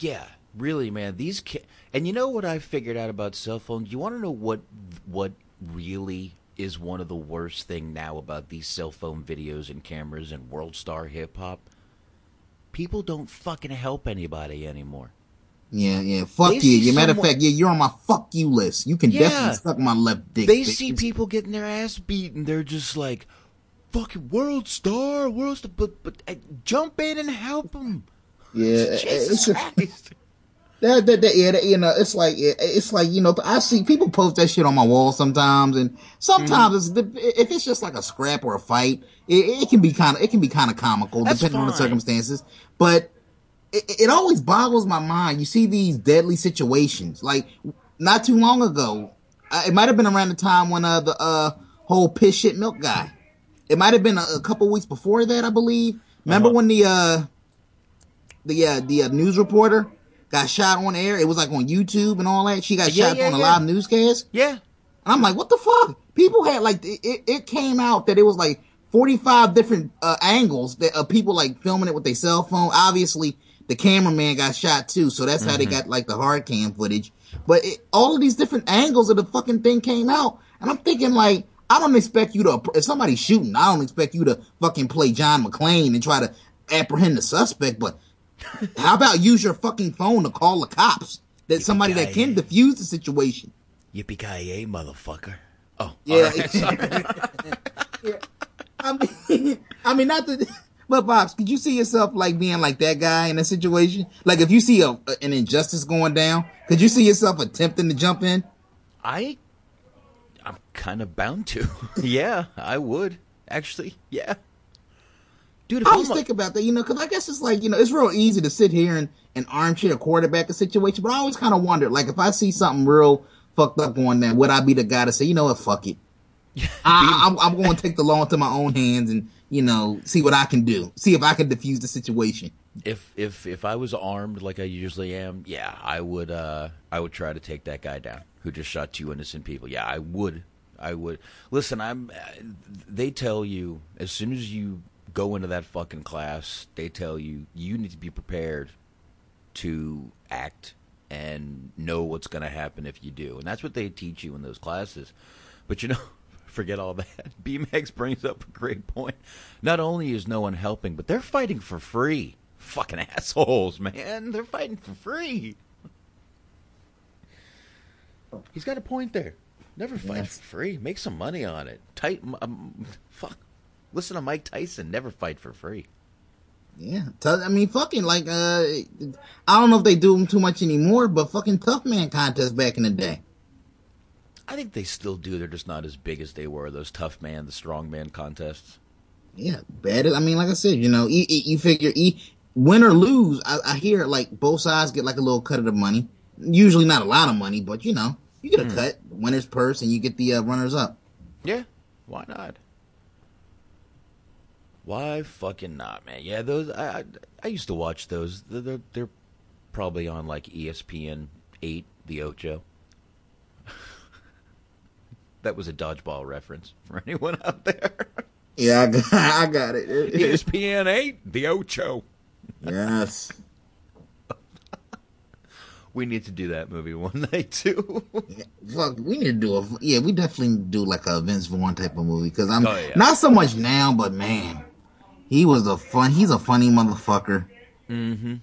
yeah, really, man. These ca- and you know what I figured out about cell phones. You want to know what what really is one of the worst thing now about these cell phone videos and cameras and World Star Hip Hop. People don't fucking help anybody anymore. Yeah, yeah. Fuck they you. As matter of fact, yeah, you're on my fuck you list. You can yeah. definitely suck my left dick. They bitches. see people getting their ass beaten. They're just like, fucking World Star, World Star, but but uh, jump in and help them. Yeah, Jesus it's Christ. That, that, that, yeah, that, you know, it's like, it's like, you know, I see people post that shit on my wall sometimes, and sometimes mm-hmm. it's, if it's just like a scrap or a fight, it, it can be kind of, it can be kind of comical That's depending fine. on the circumstances. But it, it always boggles my mind. You see these deadly situations, like not too long ago, uh, it might have been around the time when uh, the uh, whole piss shit milk guy. It might have been a, a couple weeks before that, I believe. Remember uh-huh. when the uh, the uh, the uh, news reporter got shot on air. It was like on YouTube and all that. She got yeah, shot yeah, on a live newscast. Yeah. And I'm like, what the fuck? People had like, it, it came out that it was like 45 different uh, angles that of uh, people like filming it with their cell phone. Obviously, the cameraman got shot too. So that's mm-hmm. how they got like the hard cam footage. But it, all of these different angles of the fucking thing came out. And I'm thinking like, I don't expect you to, if somebody's shooting, I don't expect you to fucking play John McClane and try to apprehend the suspect. But how about use your fucking phone to call the cops? That somebody that can defuse the situation. Yippee ki yay, motherfucker! Oh, yeah. Right. yeah. I mean, I mean, not the. But Bobs, could you see yourself like being like that guy in a situation? Like if you see a, an injustice going down, could you see yourself attempting to jump in? I, I'm kind of bound to. yeah, I would actually. Yeah. Dude, I always think about that, you know, because I guess it's like, you know, it's real easy to sit here and, and armchair quarterback a situation, but I always kind of wonder, like, if I see something real fucked up going there, would I be the guy to say, you know what, fuck it? I, I'm, I'm going to take the law into my own hands and, you know, see what I can do. See if I can defuse the situation. If if if I was armed like I usually am, yeah, I would uh I would try to take that guy down who just shot two innocent people. Yeah, I would. I would. Listen, I'm they tell you as soon as you go into that fucking class, they tell you you need to be prepared to act and know what's going to happen if you do. And that's what they teach you in those classes. But you know, forget all that. BMAX brings up a great point. Not only is no one helping, but they're fighting for free. Fucking assholes, man. They're fighting for free. He's got a point there. Never fight yes. for free. Make some money on it. Tight. Um, fuck listen to Mike Tyson. Never fight for free. Yeah, I mean, fucking like, uh, I don't know if they do them too much anymore, but fucking tough man contest back in the day. I think they still do. They're just not as big as they were. Those tough man, the strong man contests. Yeah, bad. I mean, like I said, you know, you, you figure win or lose. I, I, hear like both sides get like a little cut of the money. Usually not a lot of money, but you know, you get a mm. cut, winner's purse, and you get the uh, runners up. Yeah, why not? Why fucking not, man? Yeah, those I I, I used to watch those. They're, they're, they're probably on like ESPN eight, the Ocho. that was a dodgeball reference for anyone out there. Yeah, I got, I got it. ESPN eight, the Ocho. Yes. we need to do that movie one night too. yeah, fuck, we need to do a yeah. We definitely do like a Vince Vaughn type of movie because I'm oh, yeah. not so much now, but man, he was a fun. He's a funny motherfucker. Mm-hmm.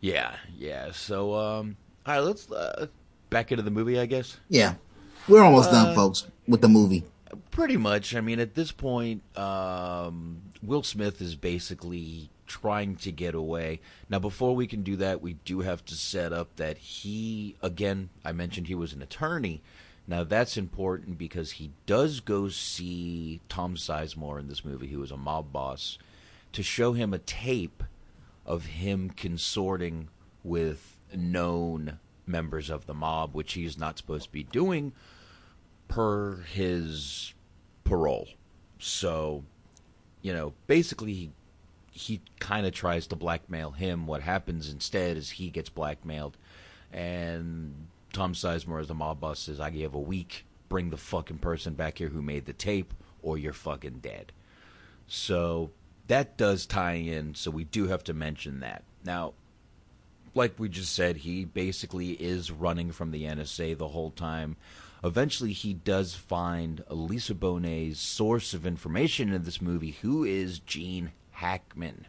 Yeah, yeah. So, um, all right, let's uh, back into the movie, I guess. Yeah, we're almost uh, done, folks, with the movie. Pretty much. I mean, at this point, um, Will Smith is basically trying to get away. Now, before we can do that, we do have to set up that he, again, I mentioned he was an attorney. Now, that's important because he does go see Tom Sizemore in this movie, who is a mob boss, to show him a tape of him consorting with known members of the mob, which he is not supposed to be doing per his parole. So, you know, basically he he kind of tries to blackmail him. What happens instead is he gets blackmailed, and Tom Sizemore, as the mob boss, says, "I give a week. Bring the fucking person back here who made the tape, or you're fucking dead." So that does tie in. So we do have to mention that now. Like we just said, he basically is running from the NSA the whole time. Eventually, he does find Elisa Bonet's source of information in this movie, who is Gene Hackman.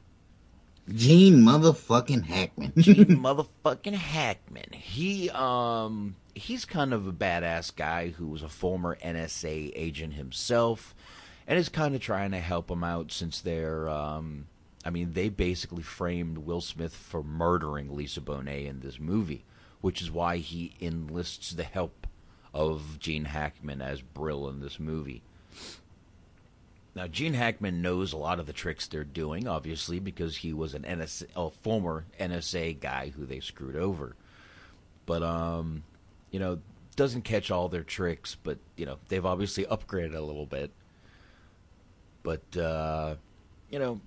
Gene motherfucking Hackman. Gene motherfucking Hackman. He um he's kind of a badass guy who was a former NSA agent himself and is kind of trying to help him out since they're um I mean they basically framed Will Smith for murdering Lisa Bonet in this movie, which is why he enlists the help of Gene Hackman as Brill in this movie. Now, Gene Hackman knows a lot of the tricks they're doing, obviously, because he was an NSA, a former NSA guy who they screwed over. But, um, you know, doesn't catch all their tricks, but, you know, they've obviously upgraded a little bit. But, uh, you know,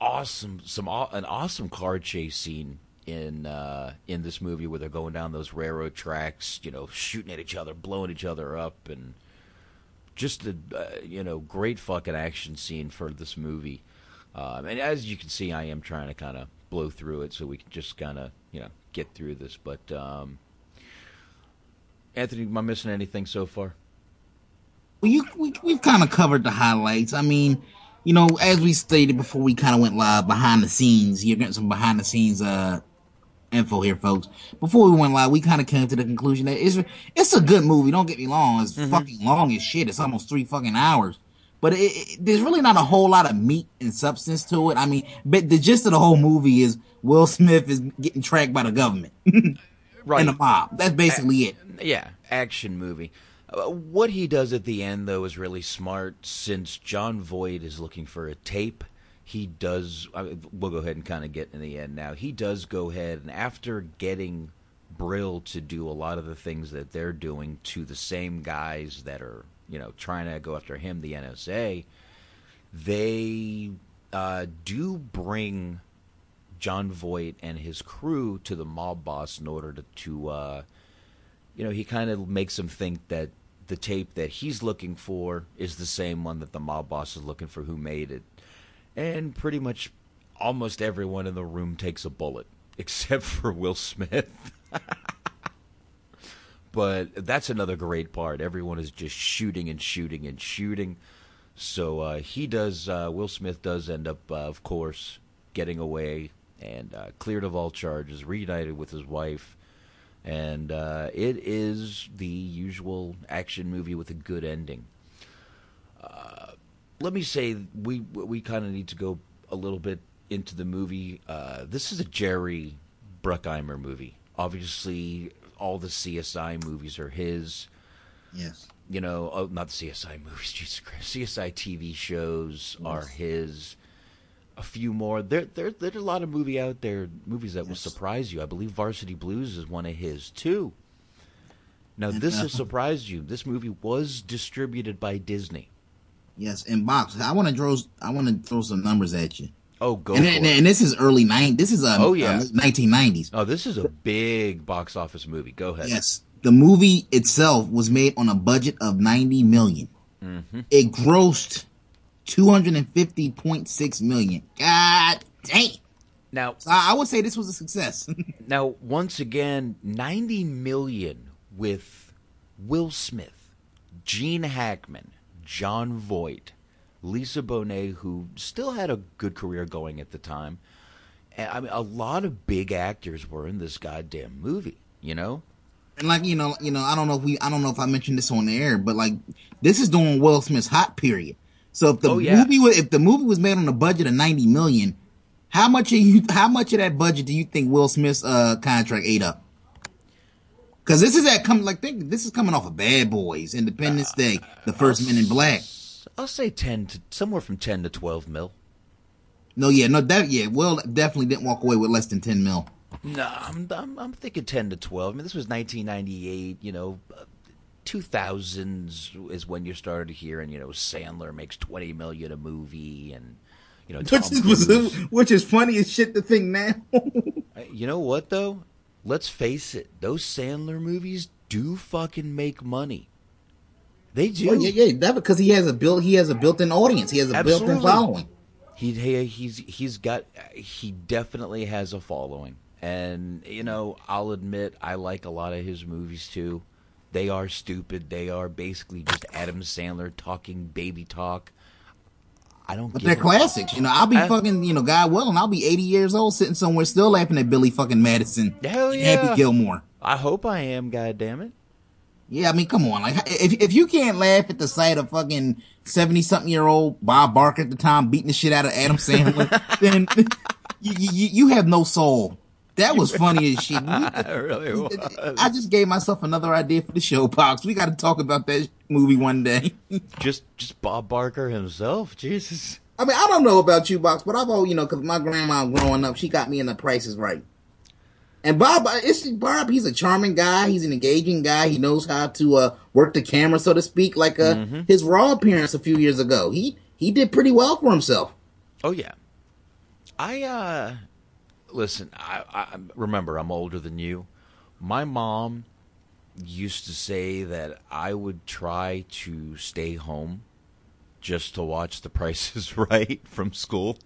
awesome, some an awesome car chase scene in uh, in this movie where they're going down those railroad tracks, you know, shooting at each other, blowing each other up, and just a uh, you know great fucking action scene for this movie. Um, and as you can see, I am trying to kind of blow through it so we can just kind of you know get through this. But um, Anthony, am I missing anything so far? Well, you we, we've kind of covered the highlights. I mean, you know, as we stated before, we kind of went live behind the scenes. You're getting some behind the scenes uh info here, folks. Before we went live, we kind of came to the conclusion that it's it's a good movie. Don't get me wrong; it's mm-hmm. fucking long as shit. It's almost three fucking hours. But it, it, there's really not a whole lot of meat and substance to it. I mean, but the gist of the whole movie is Will Smith is getting tracked by the government, right, and the mob. That's basically a- it. Yeah, action movie. Uh, what he does at the end, though, is really smart. Since Jon Voight is looking for a tape he does. we'll go ahead and kind of get in the end now. He does go ahead and after getting Brill to do a lot of the things that they're doing to the same guys that are you know trying to go after him, the NSA. They uh, do bring Jon Voight and his crew to the mob boss in order to, to uh, you know, he kind of makes him think that the tape that he's looking for is the same one that the mob boss is looking for who made it and pretty much almost everyone in the room takes a bullet except for Will Smith. but that's another great part. Everyone is just shooting and shooting and shooting. So uh, he does. Uh, Will Smith does end up, uh, of course, getting away and uh, cleared of all charges, reunited with his wife, and uh, it is the usual action movie with a good ending. Let me say we we kind of need to go a little bit into the movie. Uh, this is a Jerry Bruckheimer movie. Obviously, all the CSI movies are his. Yes. You know, oh, not the CSI movies. Jesus Christ, CSI TV shows yes. are his. A few more. There, there, there's a lot of movie out there, movies that yes. will surprise you. I believe Varsity Blues is one of his too. Now, this has surprised you. This movie was distributed by Disney. Yes, in box. I want to throw. I want to throw some numbers at you. Oh, go and, and, and, this is early nine. This is a um, oh yeah nineteen nineties. Oh, this is a big box office movie. Go ahead. Yes, the movie itself was made on a budget of ninety million. Mm-hmm. It grossed two hundred and fifty point six million. God damn. Now, so I, I would say this was a success. now, once again, ninety million with Will Smith, Gene Hackman, Jon Voight, Lisa Bonet, who still had a good career going at the time. I mean, a lot of big actors were in this goddamn movie. You know, and like you know, you know, I don't know if we, I don't know if I mentioned this on the air, but like this is during Will Smith's hot period. So if the oh, yeah. movie, was, if the movie was made on a budget of ninety million, how much of you, how much of that budget do you think Will Smith's uh, contract ate up? Because this is that coming like think this is coming off of Bad Boys, Independence uh, Day, The 1st Men in Black. I'll say ten to somewhere from ten to twelve mil. No, yeah, no, that yeah, Will definitely didn't walk away with less than ten mil. No, I'm, I'm, I'm thinking ten to twelve. I mean, this was 1998. You know, 2000s is when you started hearing, you know, Sandler makes 20 million a movie, and you know, which is, which is funny as shit to think now. you know what though? Let's face it, those Sandler movies do fucking make money. They do. Well, yeah, yeah, that because he has a built he has a built-in audience. He has a built-in following. He, he he's he's got he definitely has a following. And you know, I'll admit I like a lot of his movies too. They are stupid. They are basically just Adam Sandler talking baby talk. I don't. But they're classics. You know, I'll be I, fucking, you know, God willing, I'll be 80 years old sitting somewhere still laughing at Billy fucking Madison. Hell yeah. Happy Gilmore. I hope I am, God damn it. Yeah, I mean, come on. Like, if, if you can't laugh at the sight of fucking 70 something year old Bob Barker at the time beating the shit out of Adam Sandler, then you, you, you have no soul. That was funny as shit. it really was. I just gave myself another idea for the show, Box. We got to talk about that movie one day. just, just Bob Barker himself. Jesus. I mean, I don't know about you, Box, but I've always, you know, because my grandma growing up, she got me in the prices right. And Bob, uh, it's Bob. He's a charming guy. He's an engaging guy. He knows how to uh, work the camera, so to speak. Like uh, mm-hmm. his Raw appearance a few years ago, he he did pretty well for himself. Oh yeah, I uh listen, I, I remember I'm older than you. My mom used to say that I would try to stay home just to watch The Price is Right from school.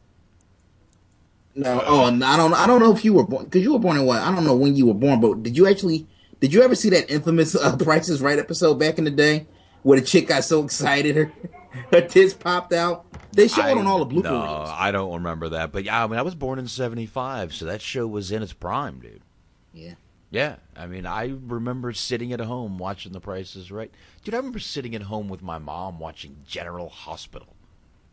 No, oh, I don't. I don't know if you were born because you were born in what? I don't know when you were born, but did you actually? Did you ever see that infamous uh, Price is Right episode back in the day where the chick got so excited her her tits popped out? They showed I, on all the blooper no, reels. I don't remember that, but yeah, I mean, I was born in '75, so that show was in its prime, dude. Yeah. Yeah, I mean, I remember sitting at home watching The Prices Right. Dude, I remember sitting at home with my mom watching General Hospital.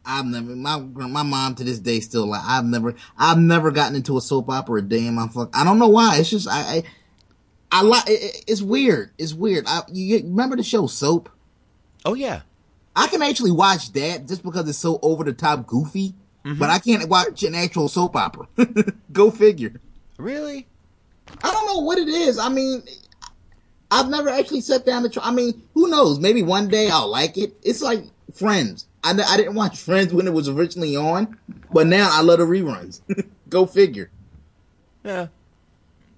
I've never my my mom to this day still like I've never I've never gotten into a soap opera a day in my fuck. I don't know why. It's just I I, I like it, it's weird. It's weird. I, you remember the show Soap? Oh yeah. I can actually watch that just because it's so over the top goofy, mm-hmm. but I can't watch an actual soap opera. Go figure. Really? I don't know what it is. I mean, I've never actually sat down to try. I mean, who knows? Maybe one day I'll like it. It's like Friends. I, I didn't watch Friends when it was originally on, but now I love the reruns. Go figure. Yeah.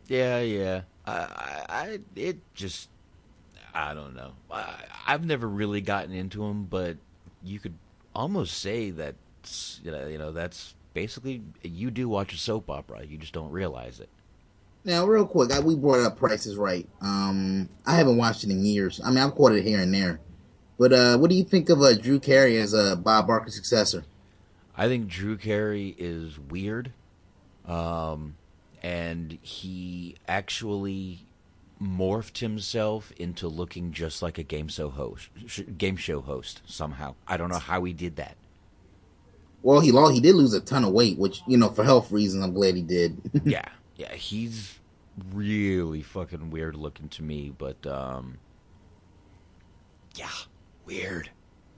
Yeah, yeah. I, I, I, it just I don't know. I, I've never really gotten into them, but you could almost say that you know, you know that's basically you do watch a soap opera. You just don't realize it. Now, real quick, I, we brought up Prices Right. Um, I haven't watched it in years. I mean, I've caught it here and there. But uh, what do you think of uh, Drew Carey as a uh, Bob Barker successor? I think Drew Carey is weird, um, and he actually morphed himself into looking just like a game show host, game show host somehow. I don't know how he did that. Well, he lost, he did lose a ton of weight, which you know for health reasons, I'm glad he did. yeah, yeah, he's really fucking weird looking to me. But um, yeah, weird.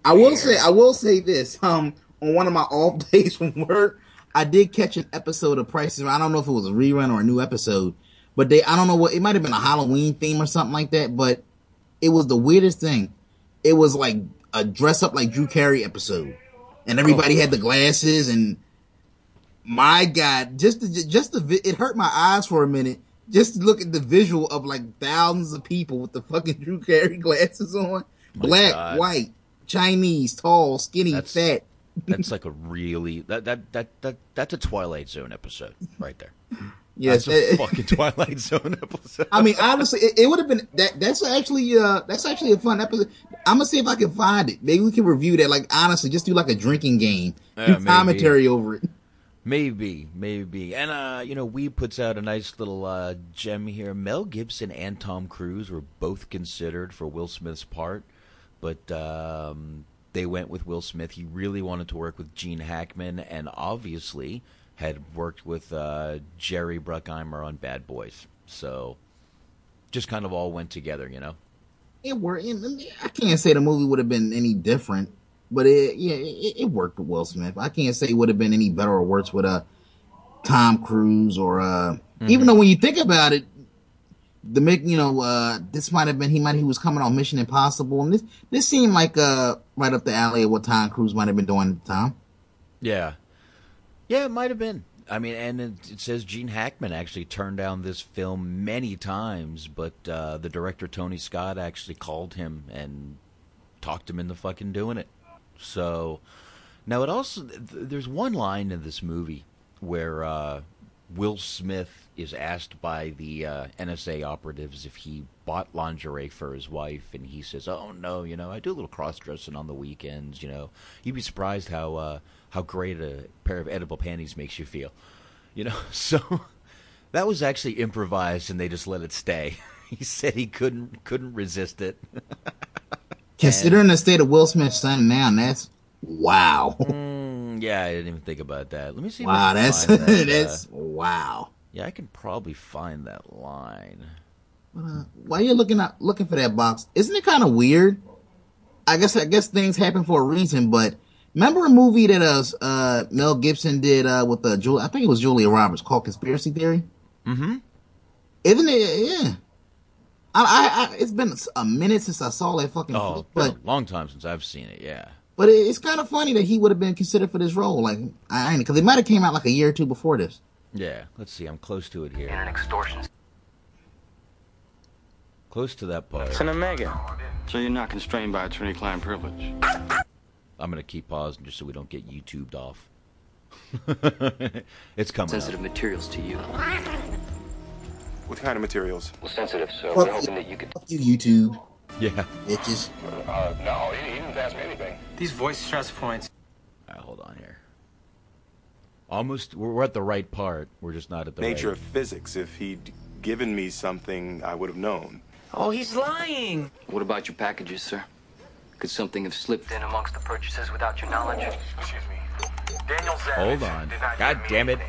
I will say, I will say this. Um, on one of my off days from work, I did catch an episode of Prices. I don't know if it was a rerun or a new episode, but they, I don't know what, it might have been a Halloween theme or something like that, but it was the weirdest thing. It was like a dress up like Drew Carey episode and oh. everybody oh. had the glasses and my God, just to, just the, it hurt my eyes for a minute. Just to look at the visual of like thousands of people with the fucking Drew Carey glasses on, my black, God. white, Chinese, tall, skinny, that's, fat. that's like a really that that that that that's a Twilight Zone episode right there. Yes, that's a fucking Twilight Zone episode. I mean, honestly, it, it would have been that. That's actually uh, that's actually a fun episode. I'm gonna see if I can find it. Maybe we can review that. Like honestly, just do like a drinking game, do commentary over it. Maybe, maybe, and uh, you know, we puts out a nice little uh, gem here. Mel Gibson and Tom Cruise were both considered for Will Smith's part, but um, they went with Will Smith. He really wanted to work with Gene Hackman, and obviously had worked with uh, Jerry Bruckheimer on Bad Boys. So just kind of all went together, you know. It worked. I can't say the movie would have been any different, but it yeah it, it worked with Will Smith. I can't say it would have been any better or worse with a uh, Tom Cruise or uh, mm-hmm. even though when you think about it, the you know uh, this might have been he might he was coming on Mission Impossible, and this this seemed like uh right up the alley of what Tom Cruise might have been doing at the time. Yeah, yeah, it might have been. I mean, and it, it, says Gene Hackman actually turned down this film many times, but uh, the director Tony Scott actually called him and talked him into fucking doing it. So now it also there's one line in this movie where uh, Will Smith is asked by the uh, NSA operatives if he bought lingerie for his wife, and he says, "Oh no, you know, I do a little cross dressing on the weekends. You know, you'd be surprised how." Uh, how great a pair of edible panties makes you feel. You know, so that was actually improvised and they just let it stay. He said he couldn't couldn't resist it. Considering the state of Will Smith's son now, that's wow. Mm, yeah, I didn't even think about that. Let me see. Wow, that's that, that's uh, wow. Yeah, I can probably find that line. Uh, while you're looking at looking for that box, isn't it kind of weird? I guess I guess things happen for a reason, but Remember a movie that uh, uh Mel Gibson did uh with uh Julia I think it was Julia Roberts called Conspiracy Theory. Mm-hmm. Isn't it? Yeah. I, I, I, it's been a minute since I saw that fucking. Oh, flick, but a long time since I've seen it. Yeah. But it, it's kind of funny that he would have been considered for this role. Like I ain't because it might have came out like a year or two before this. Yeah. Let's see. I'm close to it here. In an extortion. Close to that part. It's an Omega. So you're not constrained by attorney-client privilege. I'm gonna keep pausing just so we don't get YouTubed off. it's coming. Sensitive up. materials to you. What kind of materials? Well, sensitive, so well, we're hoping that you could. You YouTube. Yeah. Bitches. Uh, no, he, he didn't ask me anything. These voice stress points. All right, hold on here. Almost, we're at the right part. We're just not at the nature right. of physics. If he'd given me something, I would have known. Oh, he's lying. What about your packages, sir? Could something have slipped in amongst the purchases without your knowledge? Excuse me. Daniel Savage Hold on. God damn it.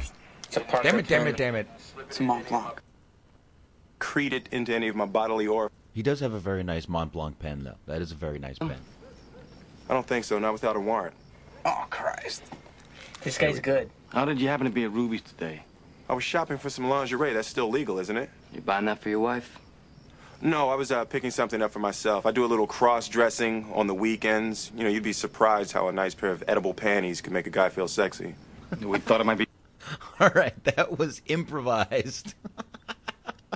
Damn it, damn it, damn it. It's a Mont Blanc. Create it into any of my bodily or. He does have a very nice Mont Blanc pen, though. That is a very nice oh. pen. I don't think so. Not without a warrant. Oh, Christ. This guy's good. How did you happen to be at Ruby's today? I was shopping for some lingerie. That's still legal, isn't it? You buying that for your wife? No, I was uh, picking something up for myself. I do a little cross-dressing on the weekends. You know, you'd be surprised how a nice pair of edible panties can make a guy feel sexy. we thought it might be. All right, that was improvised.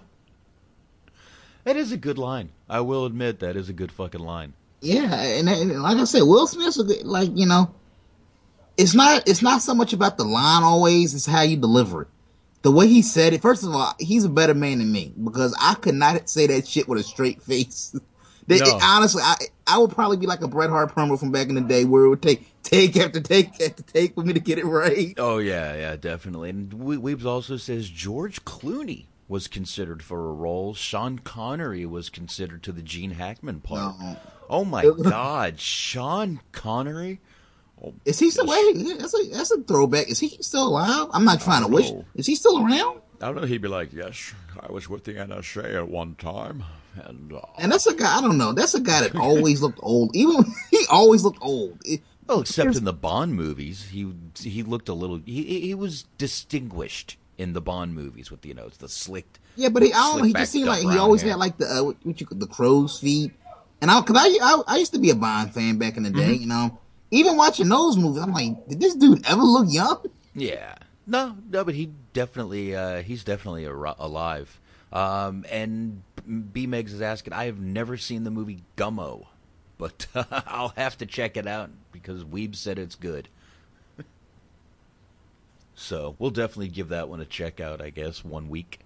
that is a good line. I will admit that is a good fucking line. Yeah, and, and like I said, Will Smith's a good, like you know, it's not it's not so much about the line always; it's how you deliver it the way he said it, first of all, he's a better man than me because I could not say that shit with a straight face. they, no. it, honestly, I I would probably be like a Bret Hart promo from back in the day where it would take take after take after take for me to get it right. Oh yeah, yeah, definitely. And Weebs also says George Clooney was considered for a role. Sean Connery was considered to the Gene Hackman part. No. Oh my God, Sean Connery is he still? Wait, that's a that's a throwback. Is he still alive? I'm not trying to wish. Is he still around? I don't know. He'd be like, "Yes, I was with the NSA at one time," and uh, And that's a guy. I don't know. That's a guy that always looked old. Even he always looked old. It- Well, except in the Bond movies, he he looked a little. He he was distinguished in the Bond movies with you know the slicked. yeah, but he, I don't know. He just seemed like he always hair. had like the uh, what, what you the crow's feet. And I, cause I, I, I used to be a Bond fan back in the day. Mhm. You know, even watching those movies, I'm like, did this dude ever look young? Yeah. No, no, but he definitely uh, he's definitely alive. Um, and B Megs is asking, I have never seen the movie Gummo, but I'll have to check it out because Weeb said it's good. so we'll definitely give that one a check out, I guess, one week.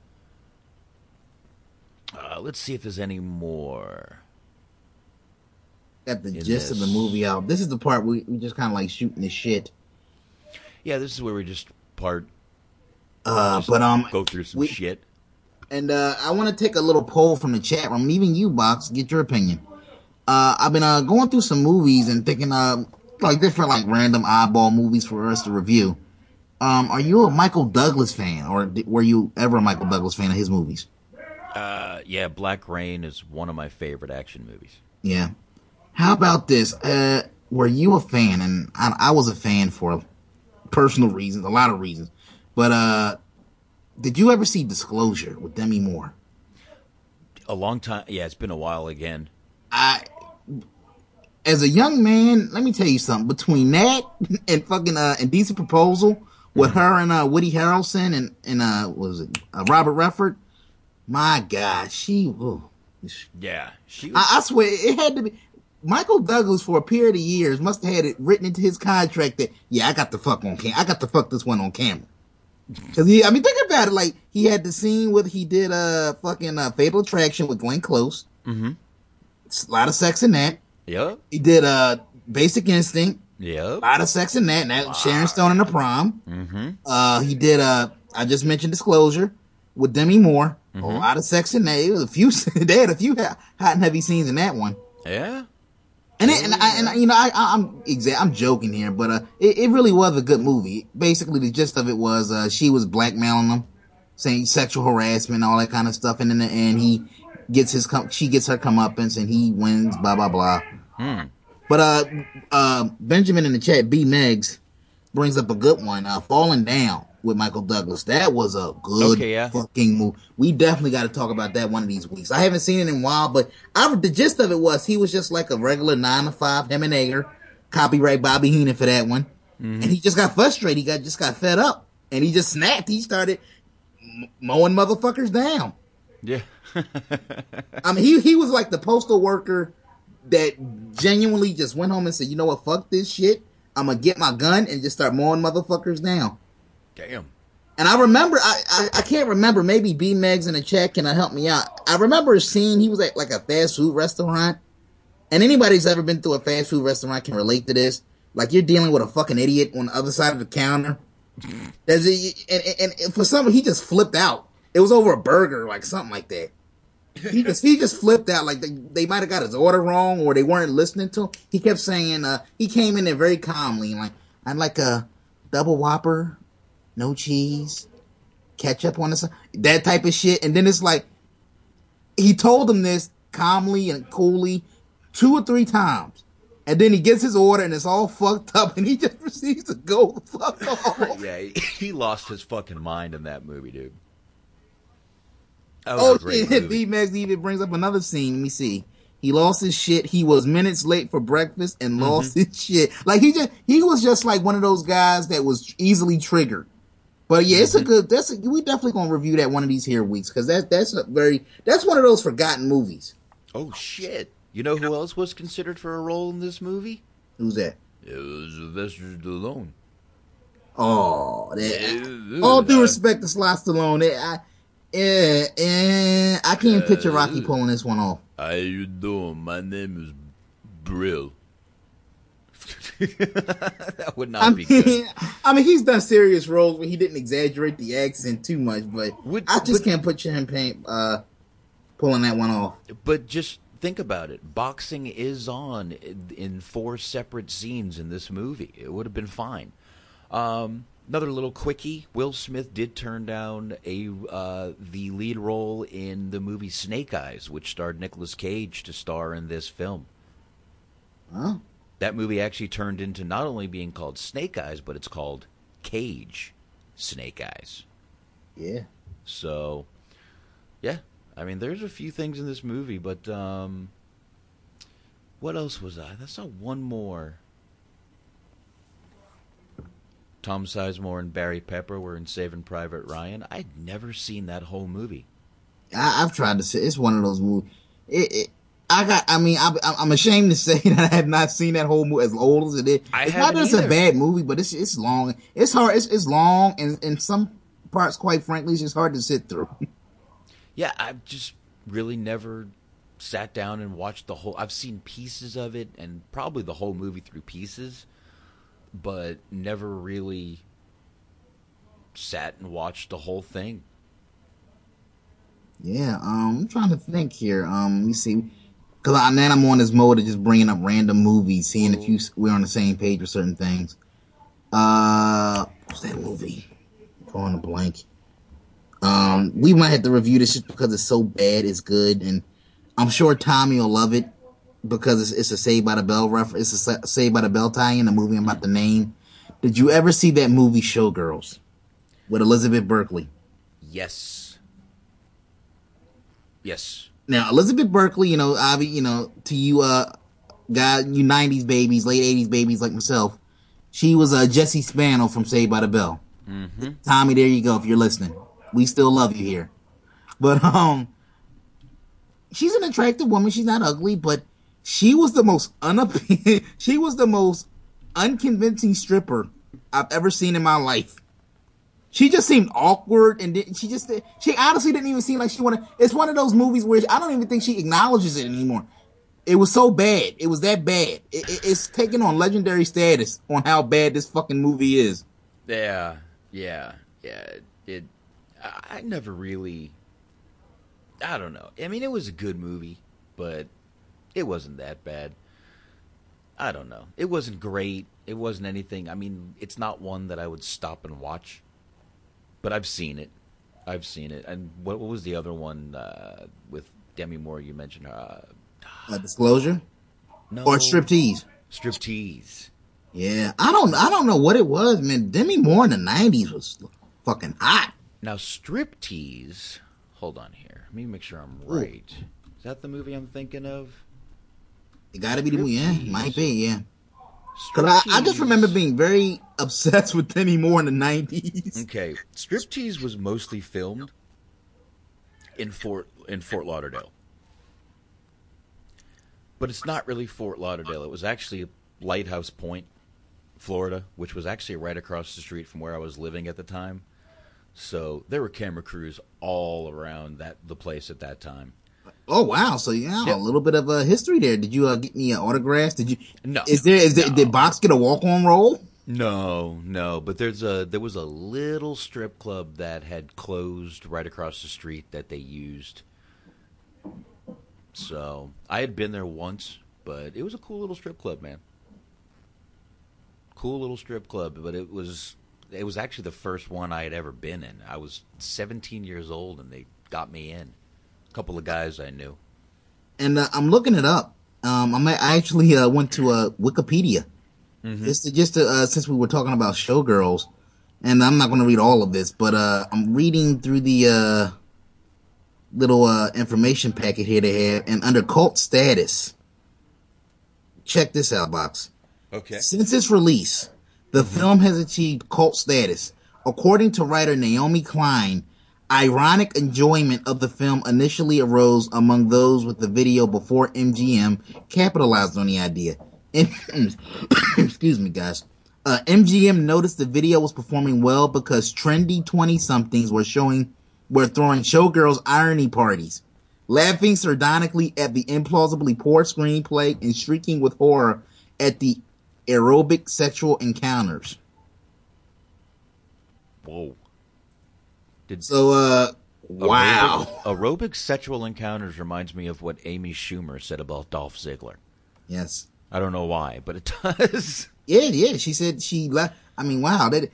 Uh, let's see if there's any more. Got the gist of the movie out. This is the part we, we just kind of like shooting the shit. Yeah, this is where we just part. Uh, just but um, go through some we- shit. And uh, I want to take a little poll from the chat room, even you, Box, get your opinion. Uh, I've been uh, going through some movies and thinking uh, like different like random eyeball movies for us to review. Um, are you a Michael Douglas fan, or were you ever a Michael Douglas fan of his movies? Uh, yeah, Black Rain is one of my favorite action movies. Yeah. How about this? Uh, were you a fan? And I, I was a fan for personal reasons, a lot of reasons. But uh, did you ever see Disclosure with Demi Moore? A long time. Yeah, it's been a while again. I, as a young man, let me tell you something. Between that and fucking uh, Indecent Proposal with her and uh, Woody Harrelson and and uh, was it uh, Robert Redford? My God, she. ooh. Yeah, she was. I, I swear it had to be. Michael Douglas for a period of years must have had it written into his contract that yeah, I got the fuck on cam. I got the fuck this one on camera. Cause he, I mean, think about it. Like he had the scene with he did uh fucking uh, Fatal Attraction with Glenn Close. Mm-hmm. It's a lot of sex in that. Yep. He did uh Basic Instinct. Yep. A lot of sex in that. And that Sharon Stone in the prom. Mm-hmm. Uh, he did uh I just mentioned Disclosure with Demi Moore. Mm-hmm. A lot of sex in that. It was a few. they had a few hot and heavy scenes in that one. Yeah. And it, and I, and you know, I, I, I'm exa- I'm joking here, but uh, it, it really was a good movie. Basically, the gist of it was uh, she was blackmailing him, saying sexual harassment, all that kind of stuff, and in the end, he gets his com- she gets her comeuppance, and he wins. Blah blah blah. Hmm. But uh, uh, Benjamin in the chat, B Megs brings up a good one. Uh, Falling Down with Michael Douglas. That was a good Okay, yeah. fucking movie. We definitely got to talk about that one of these weeks. I haven't seen it in a while, but I, the gist of it was he was just like a regular nine to five him and Ager. Copyright Bobby Heenan for that one. Mm-hmm. And he just got frustrated. He got just got fed up, and he just snapped. He started mowing motherfuckers down. Yeah. I mean, he he was like the postal worker that genuinely just went home and said, "You know what? Fuck this shit. I'm gonna get my gun and just start mowing motherfuckers down." Damn. And I remember, I, I, I can't remember, maybe B Megs in the chat can help me out. I remember scene, he was at like a fast food restaurant. And anybody who's ever been through a fast food restaurant can relate to this. Like you're dealing with a fucking idiot on the other side of the counter. There's a, and, and, and for some, he just flipped out. It was over a burger, like something like that. He just, he just flipped out. Like they, they might have got his order wrong or they weren't listening to him. He kept saying, uh, he came in there very calmly, like, I'd like a double whopper, no cheese, ketchup on the side, that type of shit. And then it's like, he told him this calmly and coolly two or three times. And then he gets his order and it's all fucked up and he just proceeds to go the fuck off. yeah, he, he lost his fucking mind in that movie, dude. That Oh shit, movie. B Max even brings up another scene. Let me see. He lost his shit. He was minutes late for breakfast and Mm-hmm. lost his shit. Like he just he was just like one of those guys that was easily triggered. But yeah, Mm-hmm. it's a good. That's a, we definitely gonna review that one of these here weeks because that that's a very that's one of those forgotten movies. Oh shit! You know who else was considered for a role in this movie? Who's that? It was Sylvester Stallone. Oh, that, Yeah, all due respect to Sly Stallone, that, I, eh, eh, I can't picture Rocky Uh, pulling this one off. How you doing? My name is Brill. that would not I be good. mean, I mean, he's done serious roles where he didn't exaggerate the accent too much, but I just can't put him paying, uh, pulling that one off. But just think about it. Boxing is on in- in four separate scenes in this movie. It would have been fine. Um, Another little quickie: Will Smith did turn down a uh, the lead role in the movie Snake Eyes, which starred Nicolas Cage to star in this film. Huh? That movie actually turned into not only being called Snake Eyes, but it's called Cage Snake Eyes. Yeah. So, yeah, I mean, there's a few things in this movie, but um, what else was I? That's not one more. Tom Sizemore and Barry Pepper were in Saving Private Ryan. I'd never seen that whole movie. I, have tried to say it's one of those movies. It, it, I got. I mean, I, I'm ashamed to say that I have not seen that whole movie as old as it is. I it's not just either. a bad movie, but it's it's long. It's hard. It's, it's long, and in some parts, quite frankly, it's just hard to sit through. Yeah, I've just really never sat down and watched the whole. I've seen pieces of it and probably the whole movie through pieces, but never really sat and watched the whole thing. Yeah, um, I'm trying to think here. Um, let me see, because then I'm on this mode of just bringing up random movies, seeing if you we're on the same page with certain things. Uh, what's that movie? Drawing a blank. Um, we might have to review this just because it's so bad, it's good, and I'm sure Tommy will love it because it's, it's a Saved by the Bell reference. It's a Saved by the Bell tie-in, a movie I'm about to name. Did you ever see that movie Showgirls with Elizabeth Berkley? Yes. Yes. Now Elizabeth Berkley, you know, Avi, you know, to you, uh, guy, you '90s babies, late '80s babies like myself, she was uh, Jesse Spano from Saved by the Bell. Mm-hmm. Tommy, there you go. If you're listening, we still love you here. But um, she's an attractive woman. She's not ugly, but she was the most unappealing. she was the most unconvincing stripper I've ever seen in my life. She just seemed awkward, and did, she just she honestly didn't even seem like she wanted. It's one of those movies where I don't even think she acknowledges it anymore. It was so bad. It was that bad. It, it, it's taking on legendary status on how bad this fucking movie is. Yeah, yeah, yeah. It. I never really. I don't know. I mean, it was a good movie, but it wasn't that bad. I don't know. It wasn't great. It wasn't anything. I mean, it's not one that I would stop and watch. But I've seen it. I've seen it. And what, what was the other one uh, with Demi Moore? You mentioned uh, uh, disclosure, no, or striptease. Striptease. Yeah, I don't. I don't know what it was, man. Demi Moore in the '90s was fucking hot. Now, striptease. Hold on here. Let me make sure I'm right. Ooh. Is that the movie I'm thinking of? It got to be the movie. Yeah, might be. Yeah. Cause I, I, just remember being very obsessed with Demi Moore in the nineties. Okay, Striptease was mostly filmed in Fort in Fort Lauderdale, but it's not really Fort Lauderdale. It was actually Lighthouse Point, Florida, which was actually right across the street from where I was living at the time. So there were camera crews all around that the place at that time. Oh wow! So yeah, yep. a little bit of a history there. Did you uh, get me autographs? Did you? No. Is there? Is there? No. Did Box get a walk on role? No, no. But there's a there was a little strip club that had closed right across the street that they used. So I had been there once, but it was a cool little strip club, man. Cool little strip club, but it was it was actually the first one I had ever been in. I was 17 years old, and they got me in couple of guys I knew. And uh, I'm looking it up. Um, I'm, I actually uh, went to uh, Wikipedia mm-hmm. just to, just to, uh, since we were talking about showgirls, and I'm not going to read all of this, but uh, I'm reading through the uh, little information packet here they have, and under cult status, check this out, box. Okay. Since its release, the mm-hmm. film has achieved cult status. According to writer Naomi Klein, Ironic enjoyment of the film initially arose among those with the video before MGM capitalized on the idea. Excuse me, guys. Uh, MGM noticed the video was performing well because trendy 20 somethings were showing, were throwing showgirls irony parties, laughing sardonically at the implausibly poor screenplay and shrieking with horror at the aerobic sexual encounters. Whoa. Did so, uh, wow. Aerobic, aerobic sexual encounters reminds me of what Amy Schumer said about Dolph Ziggler. Yes. I don't know why, but it does. Yeah, yeah. She said she left. I mean, wow. That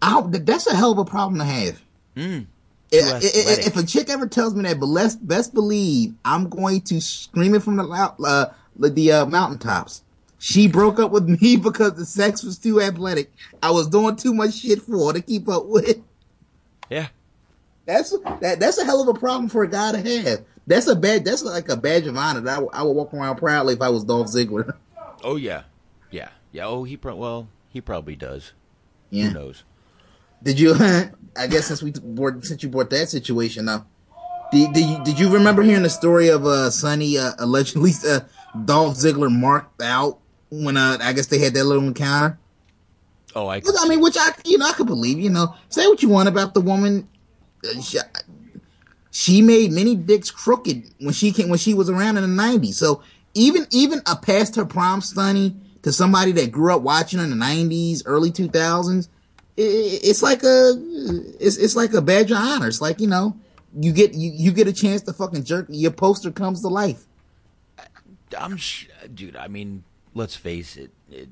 I that's a hell of a problem to have. Mm. If, if, if a chick ever tells me that, but let's best believe I'm going to scream it from the uh, the uh, mountaintops. She broke up with me because the sex was too athletic. I was doing too much shit for her to keep up with. Yeah, that's that. That's a hell of a problem for a guy to have. That's a bad. That's like a badge of honor that I, I would walk around proudly if I was Dolph Ziggler. Oh yeah, yeah, yeah. Oh, he pro- well, he probably does. Yeah. Who knows? Did you? I guess since we brought, since you brought that situation up, did, did you did you remember hearing the story of uh Sunny uh, allegedly uh, Dolph Ziggler marked out when uh I guess they had that little encounter? Oh, I. I mean, which I you know I could believe. You know, say what you want about the woman. She, she made many dicks crooked when she came when she was around in the '90s. So even even a past her prom Sunny to somebody that grew up watching in the '90s, early 2000s, it, it's like a it's it's like a badge of honor. It's like you know you get you, you get a chance to fucking jerk. Your poster comes to life. I'm sh- dude. I mean, let's face it, it.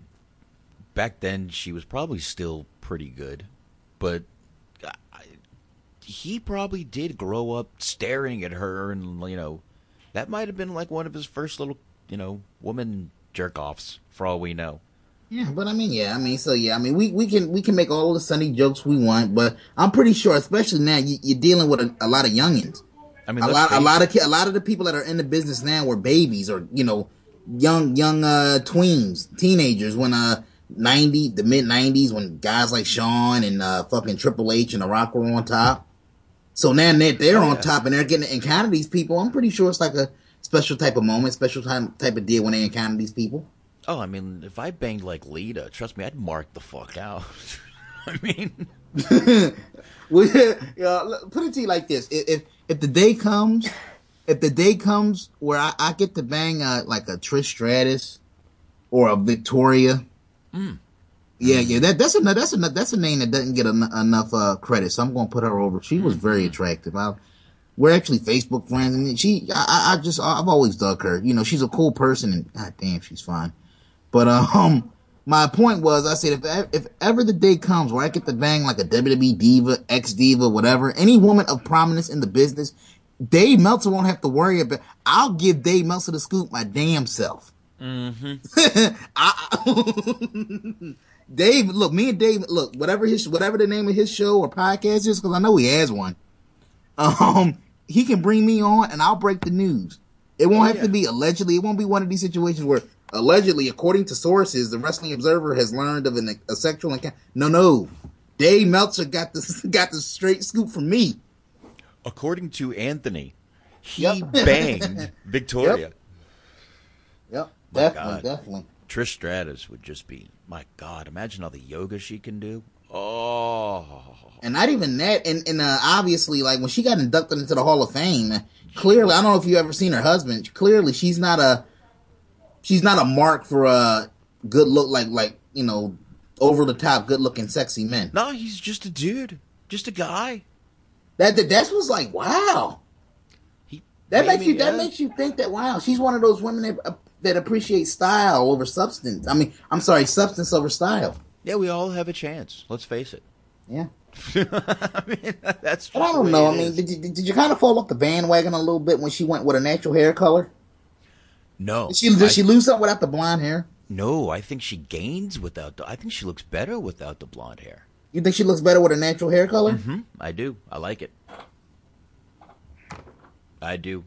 Back then, she was probably still pretty good, but he probably did grow up staring at her, and you know, that might have been like one of his first little, you know, woman jerk offs. For all we know. Yeah, but I mean, yeah, I mean, so yeah, I mean, we, we can we can make all the sunny jokes we want, but I'm pretty sure, especially now, you, are dealing with a, a, lot of youngins. I mean, a lot a lot of a lot of the people that are in the business now were babies or you know young young uh tweens, teenagers when uh 90 the mid 90s when guys like Shawn and uh fucking Triple H and The Rock were on top. So now they're, they're oh, on yeah. top and they're getting to encounter these people. I'm pretty sure it's like a special type of moment, special time type of deal when they encounter these people. Oh, I mean, if I banged like Lita, trust me, I'd mark the fuck out. I mean, well, yeah, put it to you like this: if if the day comes, if the day comes where I, I get to bang a, like a Trish Stratus or a Victoria, mm. Yeah, yeah, that that's a that's a that's a name that doesn't get en- enough uh, credit. So I'm going to put her over. She was very attractive. I, we're actually Facebook friends, and she, I, I just, I've always dug her. You know, she's a cool person, and god damn, she's fine. But um, my point was, I said if if ever the day comes where I get to bang like a WWE diva, ex diva, whatever, any woman of prominence in the business, Dave Meltzer won't have to worry about. I'll give Dave Meltzer the scoop my damn self. Mm-hmm. I, Dave, look, me and Dave, look, whatever his, whatever the name of his show or podcast is, because I know he has one. Um, he can bring me on, and I'll break the news. It won't oh, have yeah. to be allegedly. It won't be one of these situations where allegedly, according to sources, the Wrestling Observer has learned of an, a sexual encounter. No, no, Dave Meltzer got the got the straight scoop from me. According to Anthony, he yep. banged Victoria. Yep, yep. definitely, God. definitely. Trish Stratus would just be my God. Imagine all the yoga she can do. Oh, and not even that. And and uh, obviously, like when she got inducted into the Hall of Fame, clearly, I don't know if you ever seen her husband. Clearly, she's not a she's not a mark for a good look like like you know over the top good looking sexy men. No, he's just a dude, just a guy. That that that's was like wow. He that makes you that makes you think that wow she's one of those women that uh, that appreciate style over substance. I mean I'm sorry substance over style. Yeah, we all have a chance. Let's face it. Yeah. I mean, that's. I don't know. I mean, did you, did you kind of fall off the bandwagon a little bit when she went with a natural hair color? No. Did she, did I, she lose something without the blonde hair? No, I think she gains without the. I think she looks better without the blonde hair. You think she looks better with a natural hair color? Mm-hmm. I do. I like it. I do.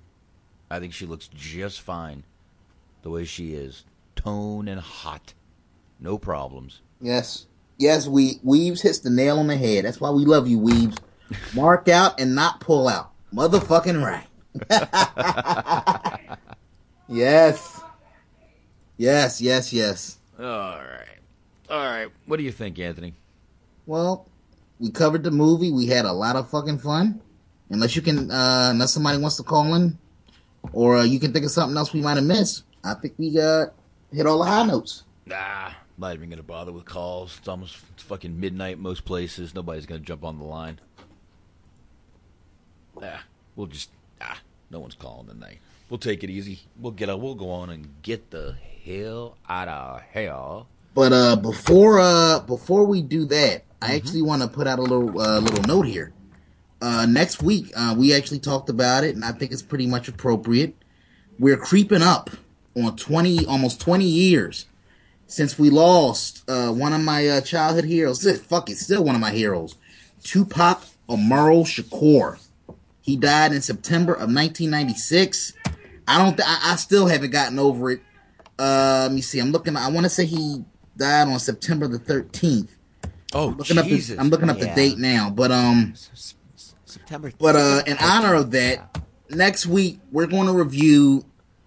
I think she looks just fine the way she is. Tone and hot. No problems. Yes. Yes, we Weaves hits the nail on the head. That's why we love you, Weaves. Mark out and not pull out. Motherfucking right. Yes. Yes, yes, yes. All right. All right. What do you think, Anthony? Well, we covered the movie. We had a lot of fucking fun. Unless you can, uh, unless somebody wants to call in, or uh, you can think of something else we might have missed. I think we uh, hit all the high notes. Nah, not even gonna bother with calls. It's almost it's fucking midnight most places. Nobody's gonna jump on the line. Ah, we'll just ah, no one's calling tonight. We'll take it easy. We'll get a, we'll go on and get the hell out of hell. But uh, before uh, before we do that, I mm-hmm. actually want to put out a little uh, little note here. Uh, next week, uh, we actually talked about it, and I think it's pretty much appropriate. We're creeping up on twenty, almost twenty years since we lost uh, one of my uh, childhood heroes. Fuck it, still one of my heroes, Tupac Amaru Shakur. He died in September of 1996. I don't. Th- I, I, still haven't gotten over it. Uh, let me see. I'm looking. I want to say he died on September the 13th. Oh, I'm looking Jesus. up. The, I'm looking up yeah. the date now, but um, September. But uh, in honor of that, next week we're going to review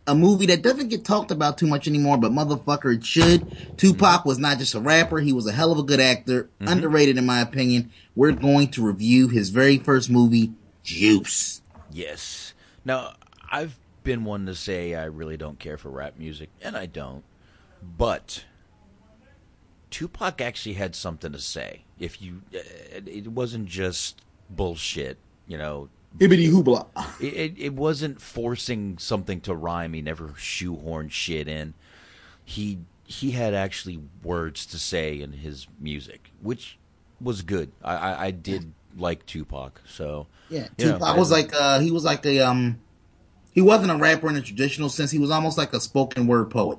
a movie that doesn't get talked about too much anymore, but motherfucker, it should. Tupac was not just a rapper; he was a hell of a good actor, mm-hmm. underrated in my opinion. We're going to review his very first movie, Juice. Yes. Now, I've been one to say I really don't care for rap music, and I don't. But Tupac actually had something to say. If you, uh, it wasn't just bullshit. You know, Hibbity hoobla. It, it, it wasn't forcing something to rhyme. He never shoehorned shit in. He he had actually words to say in his music, which was good. I I, I did like Tupac. So yeah, Tupac know, was like uh, he was like a um he wasn't a rapper in the traditional sense. He was almost like a spoken word poet.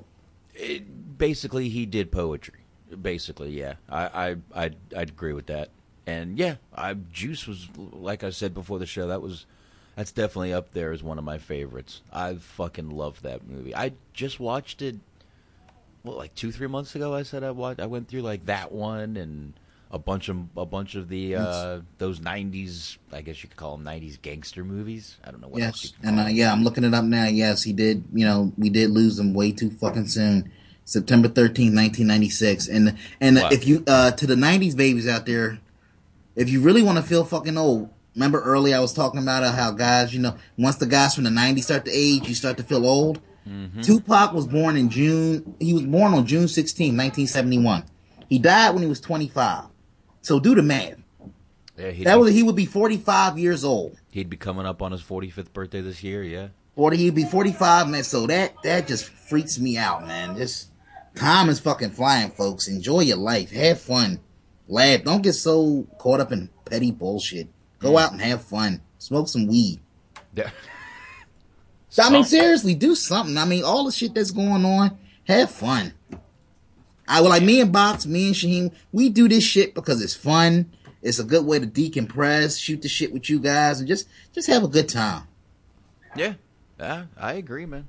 It, basically, he did poetry. Basically, yeah, I I I'd, I'd agree with that. And yeah, I Juice was like I said before the show. That was that's definitely up there as one of my favorites. I fucking love that movie. I just watched it. What like two three months ago? I said I watched. I went through like that one and a bunch of a bunch of the uh, those '90s, I guess you could call them '90s gangster movies. I don't know what. Yes, and uh, yeah, I'm looking it up now. Yes, he did. You know, we did lose him way too fucking soon. September 13th, 1996. And and what? if you uh, to the '90s babies out there, if you really want to feel fucking old, remember early I was talking about how guys, you know, once the guys from the '90s start to age, you start to feel old. Mm-hmm. Tupac was born in June. He was born on June 16, 1971. He died when he was 25. So do the math. Yeah, that was he would be 45 years old. He'd be coming up on his 45th birthday this year, yeah. 40 he'd be 45 man. So that that just freaks me out, man. Just time is fucking flying, folks. Enjoy your life. Have fun. Laugh. Don't get so caught up in petty bullshit. Go mm. out and have fun. Smoke some weed. Yeah. so, I mean, seriously, do something. I mean, all the shit that's going on, have fun. I would like me and Box, me and Shaheem, we do this shit because it's fun. It's a good way to decompress, shoot the shit with you guys, and just just have a good time. Yeah, yeah, I agree, man.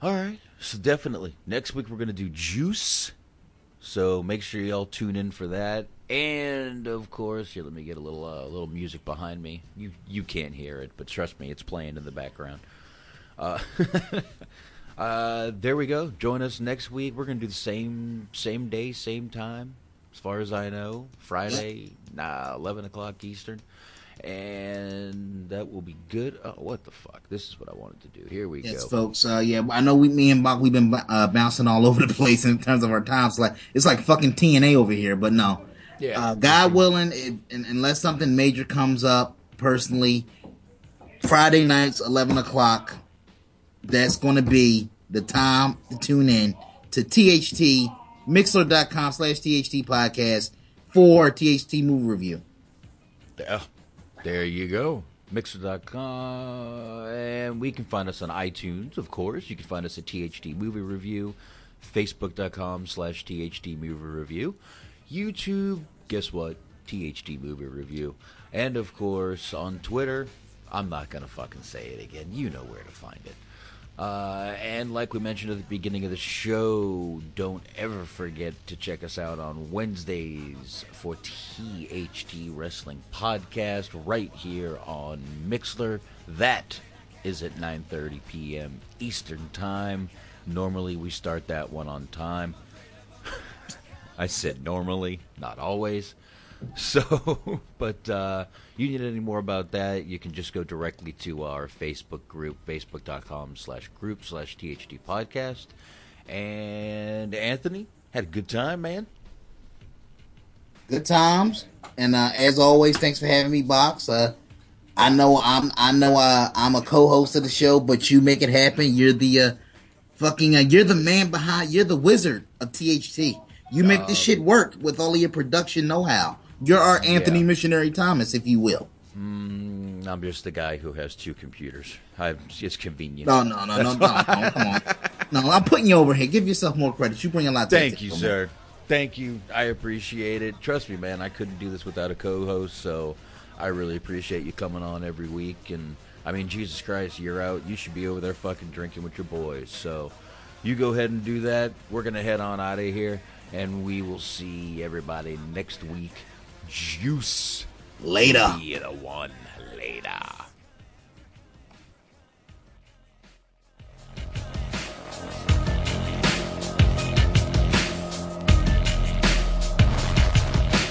All right, so definitely next week we're gonna do Juice. So make sure y'all tune in for that. And of course, here, let me get a little uh, little music behind me. You you can't hear it, but trust me, it's playing in the background. Uh, Uh, there we go. Join us next week. We're gonna do the same same day, same time, as far as I know. Friday, nah, eleven o'clock Eastern, and that will be good. Oh, what the fuck? This is what I wanted to do. Here we yes, go, folks. Uh, yeah, I know we, me and Box, we've been uh, bouncing all over the place in terms of our times. Like it's like fucking TNA over here, but no. Yeah. Uh, God willing, it, unless something major comes up, personally, Friday nights, eleven o'clock that's going to be the time to tune in to THT, Mixlr.com slash THT podcast for THT movie review. Yeah, there you go. Mixlr.com. And we can find us on iTunes, of course. You can find us at THT Movie Review. Facebook.com slash THT Movie Review. YouTube, guess what? THT Movie Review. And of course, on Twitter, I'm not going to fucking say it again. You know where to find it. Uh, and like we mentioned at the beginning of the show, don't ever forget to check us out on Wednesdays for THT Wrestling Podcast right here on Mixlr. That is at 9:30 p.m. Eastern Time. Normally we start that one on time. I said normally, not always. So, but uh, you need any more about that, you can just go directly to our Facebook group, facebook.com slash group slash THT podcast. And Anthony, had a good time, man. Good times. And uh, as always, thanks for having me, Box. Uh, I know I'm I know uh, I'm a co-host of the show, but you make it happen. You're the uh, fucking uh, you're the man behind. You're the wizard of THT. You make this shit work with all of your production know-how. You're our Anthony Yeah. Missionary Thomas, if you will. Mm, I'm just the guy who has two computers. I, it's convenient. No, no, no, no, no, no, come on. No, I'm putting you over here. Give yourself more credit. You bring a lot to the Thank you, sir. Thank you. I appreciate it. Trust me, man. I couldn't do this without a co-host, so I really appreciate you coming on every week. And I mean, Jesus Christ, you're out. You should be over there fucking drinking with your boys. So you go ahead and do that. We're gonna head on out of here, and we will see everybody next week. Juice Later. Be the one later.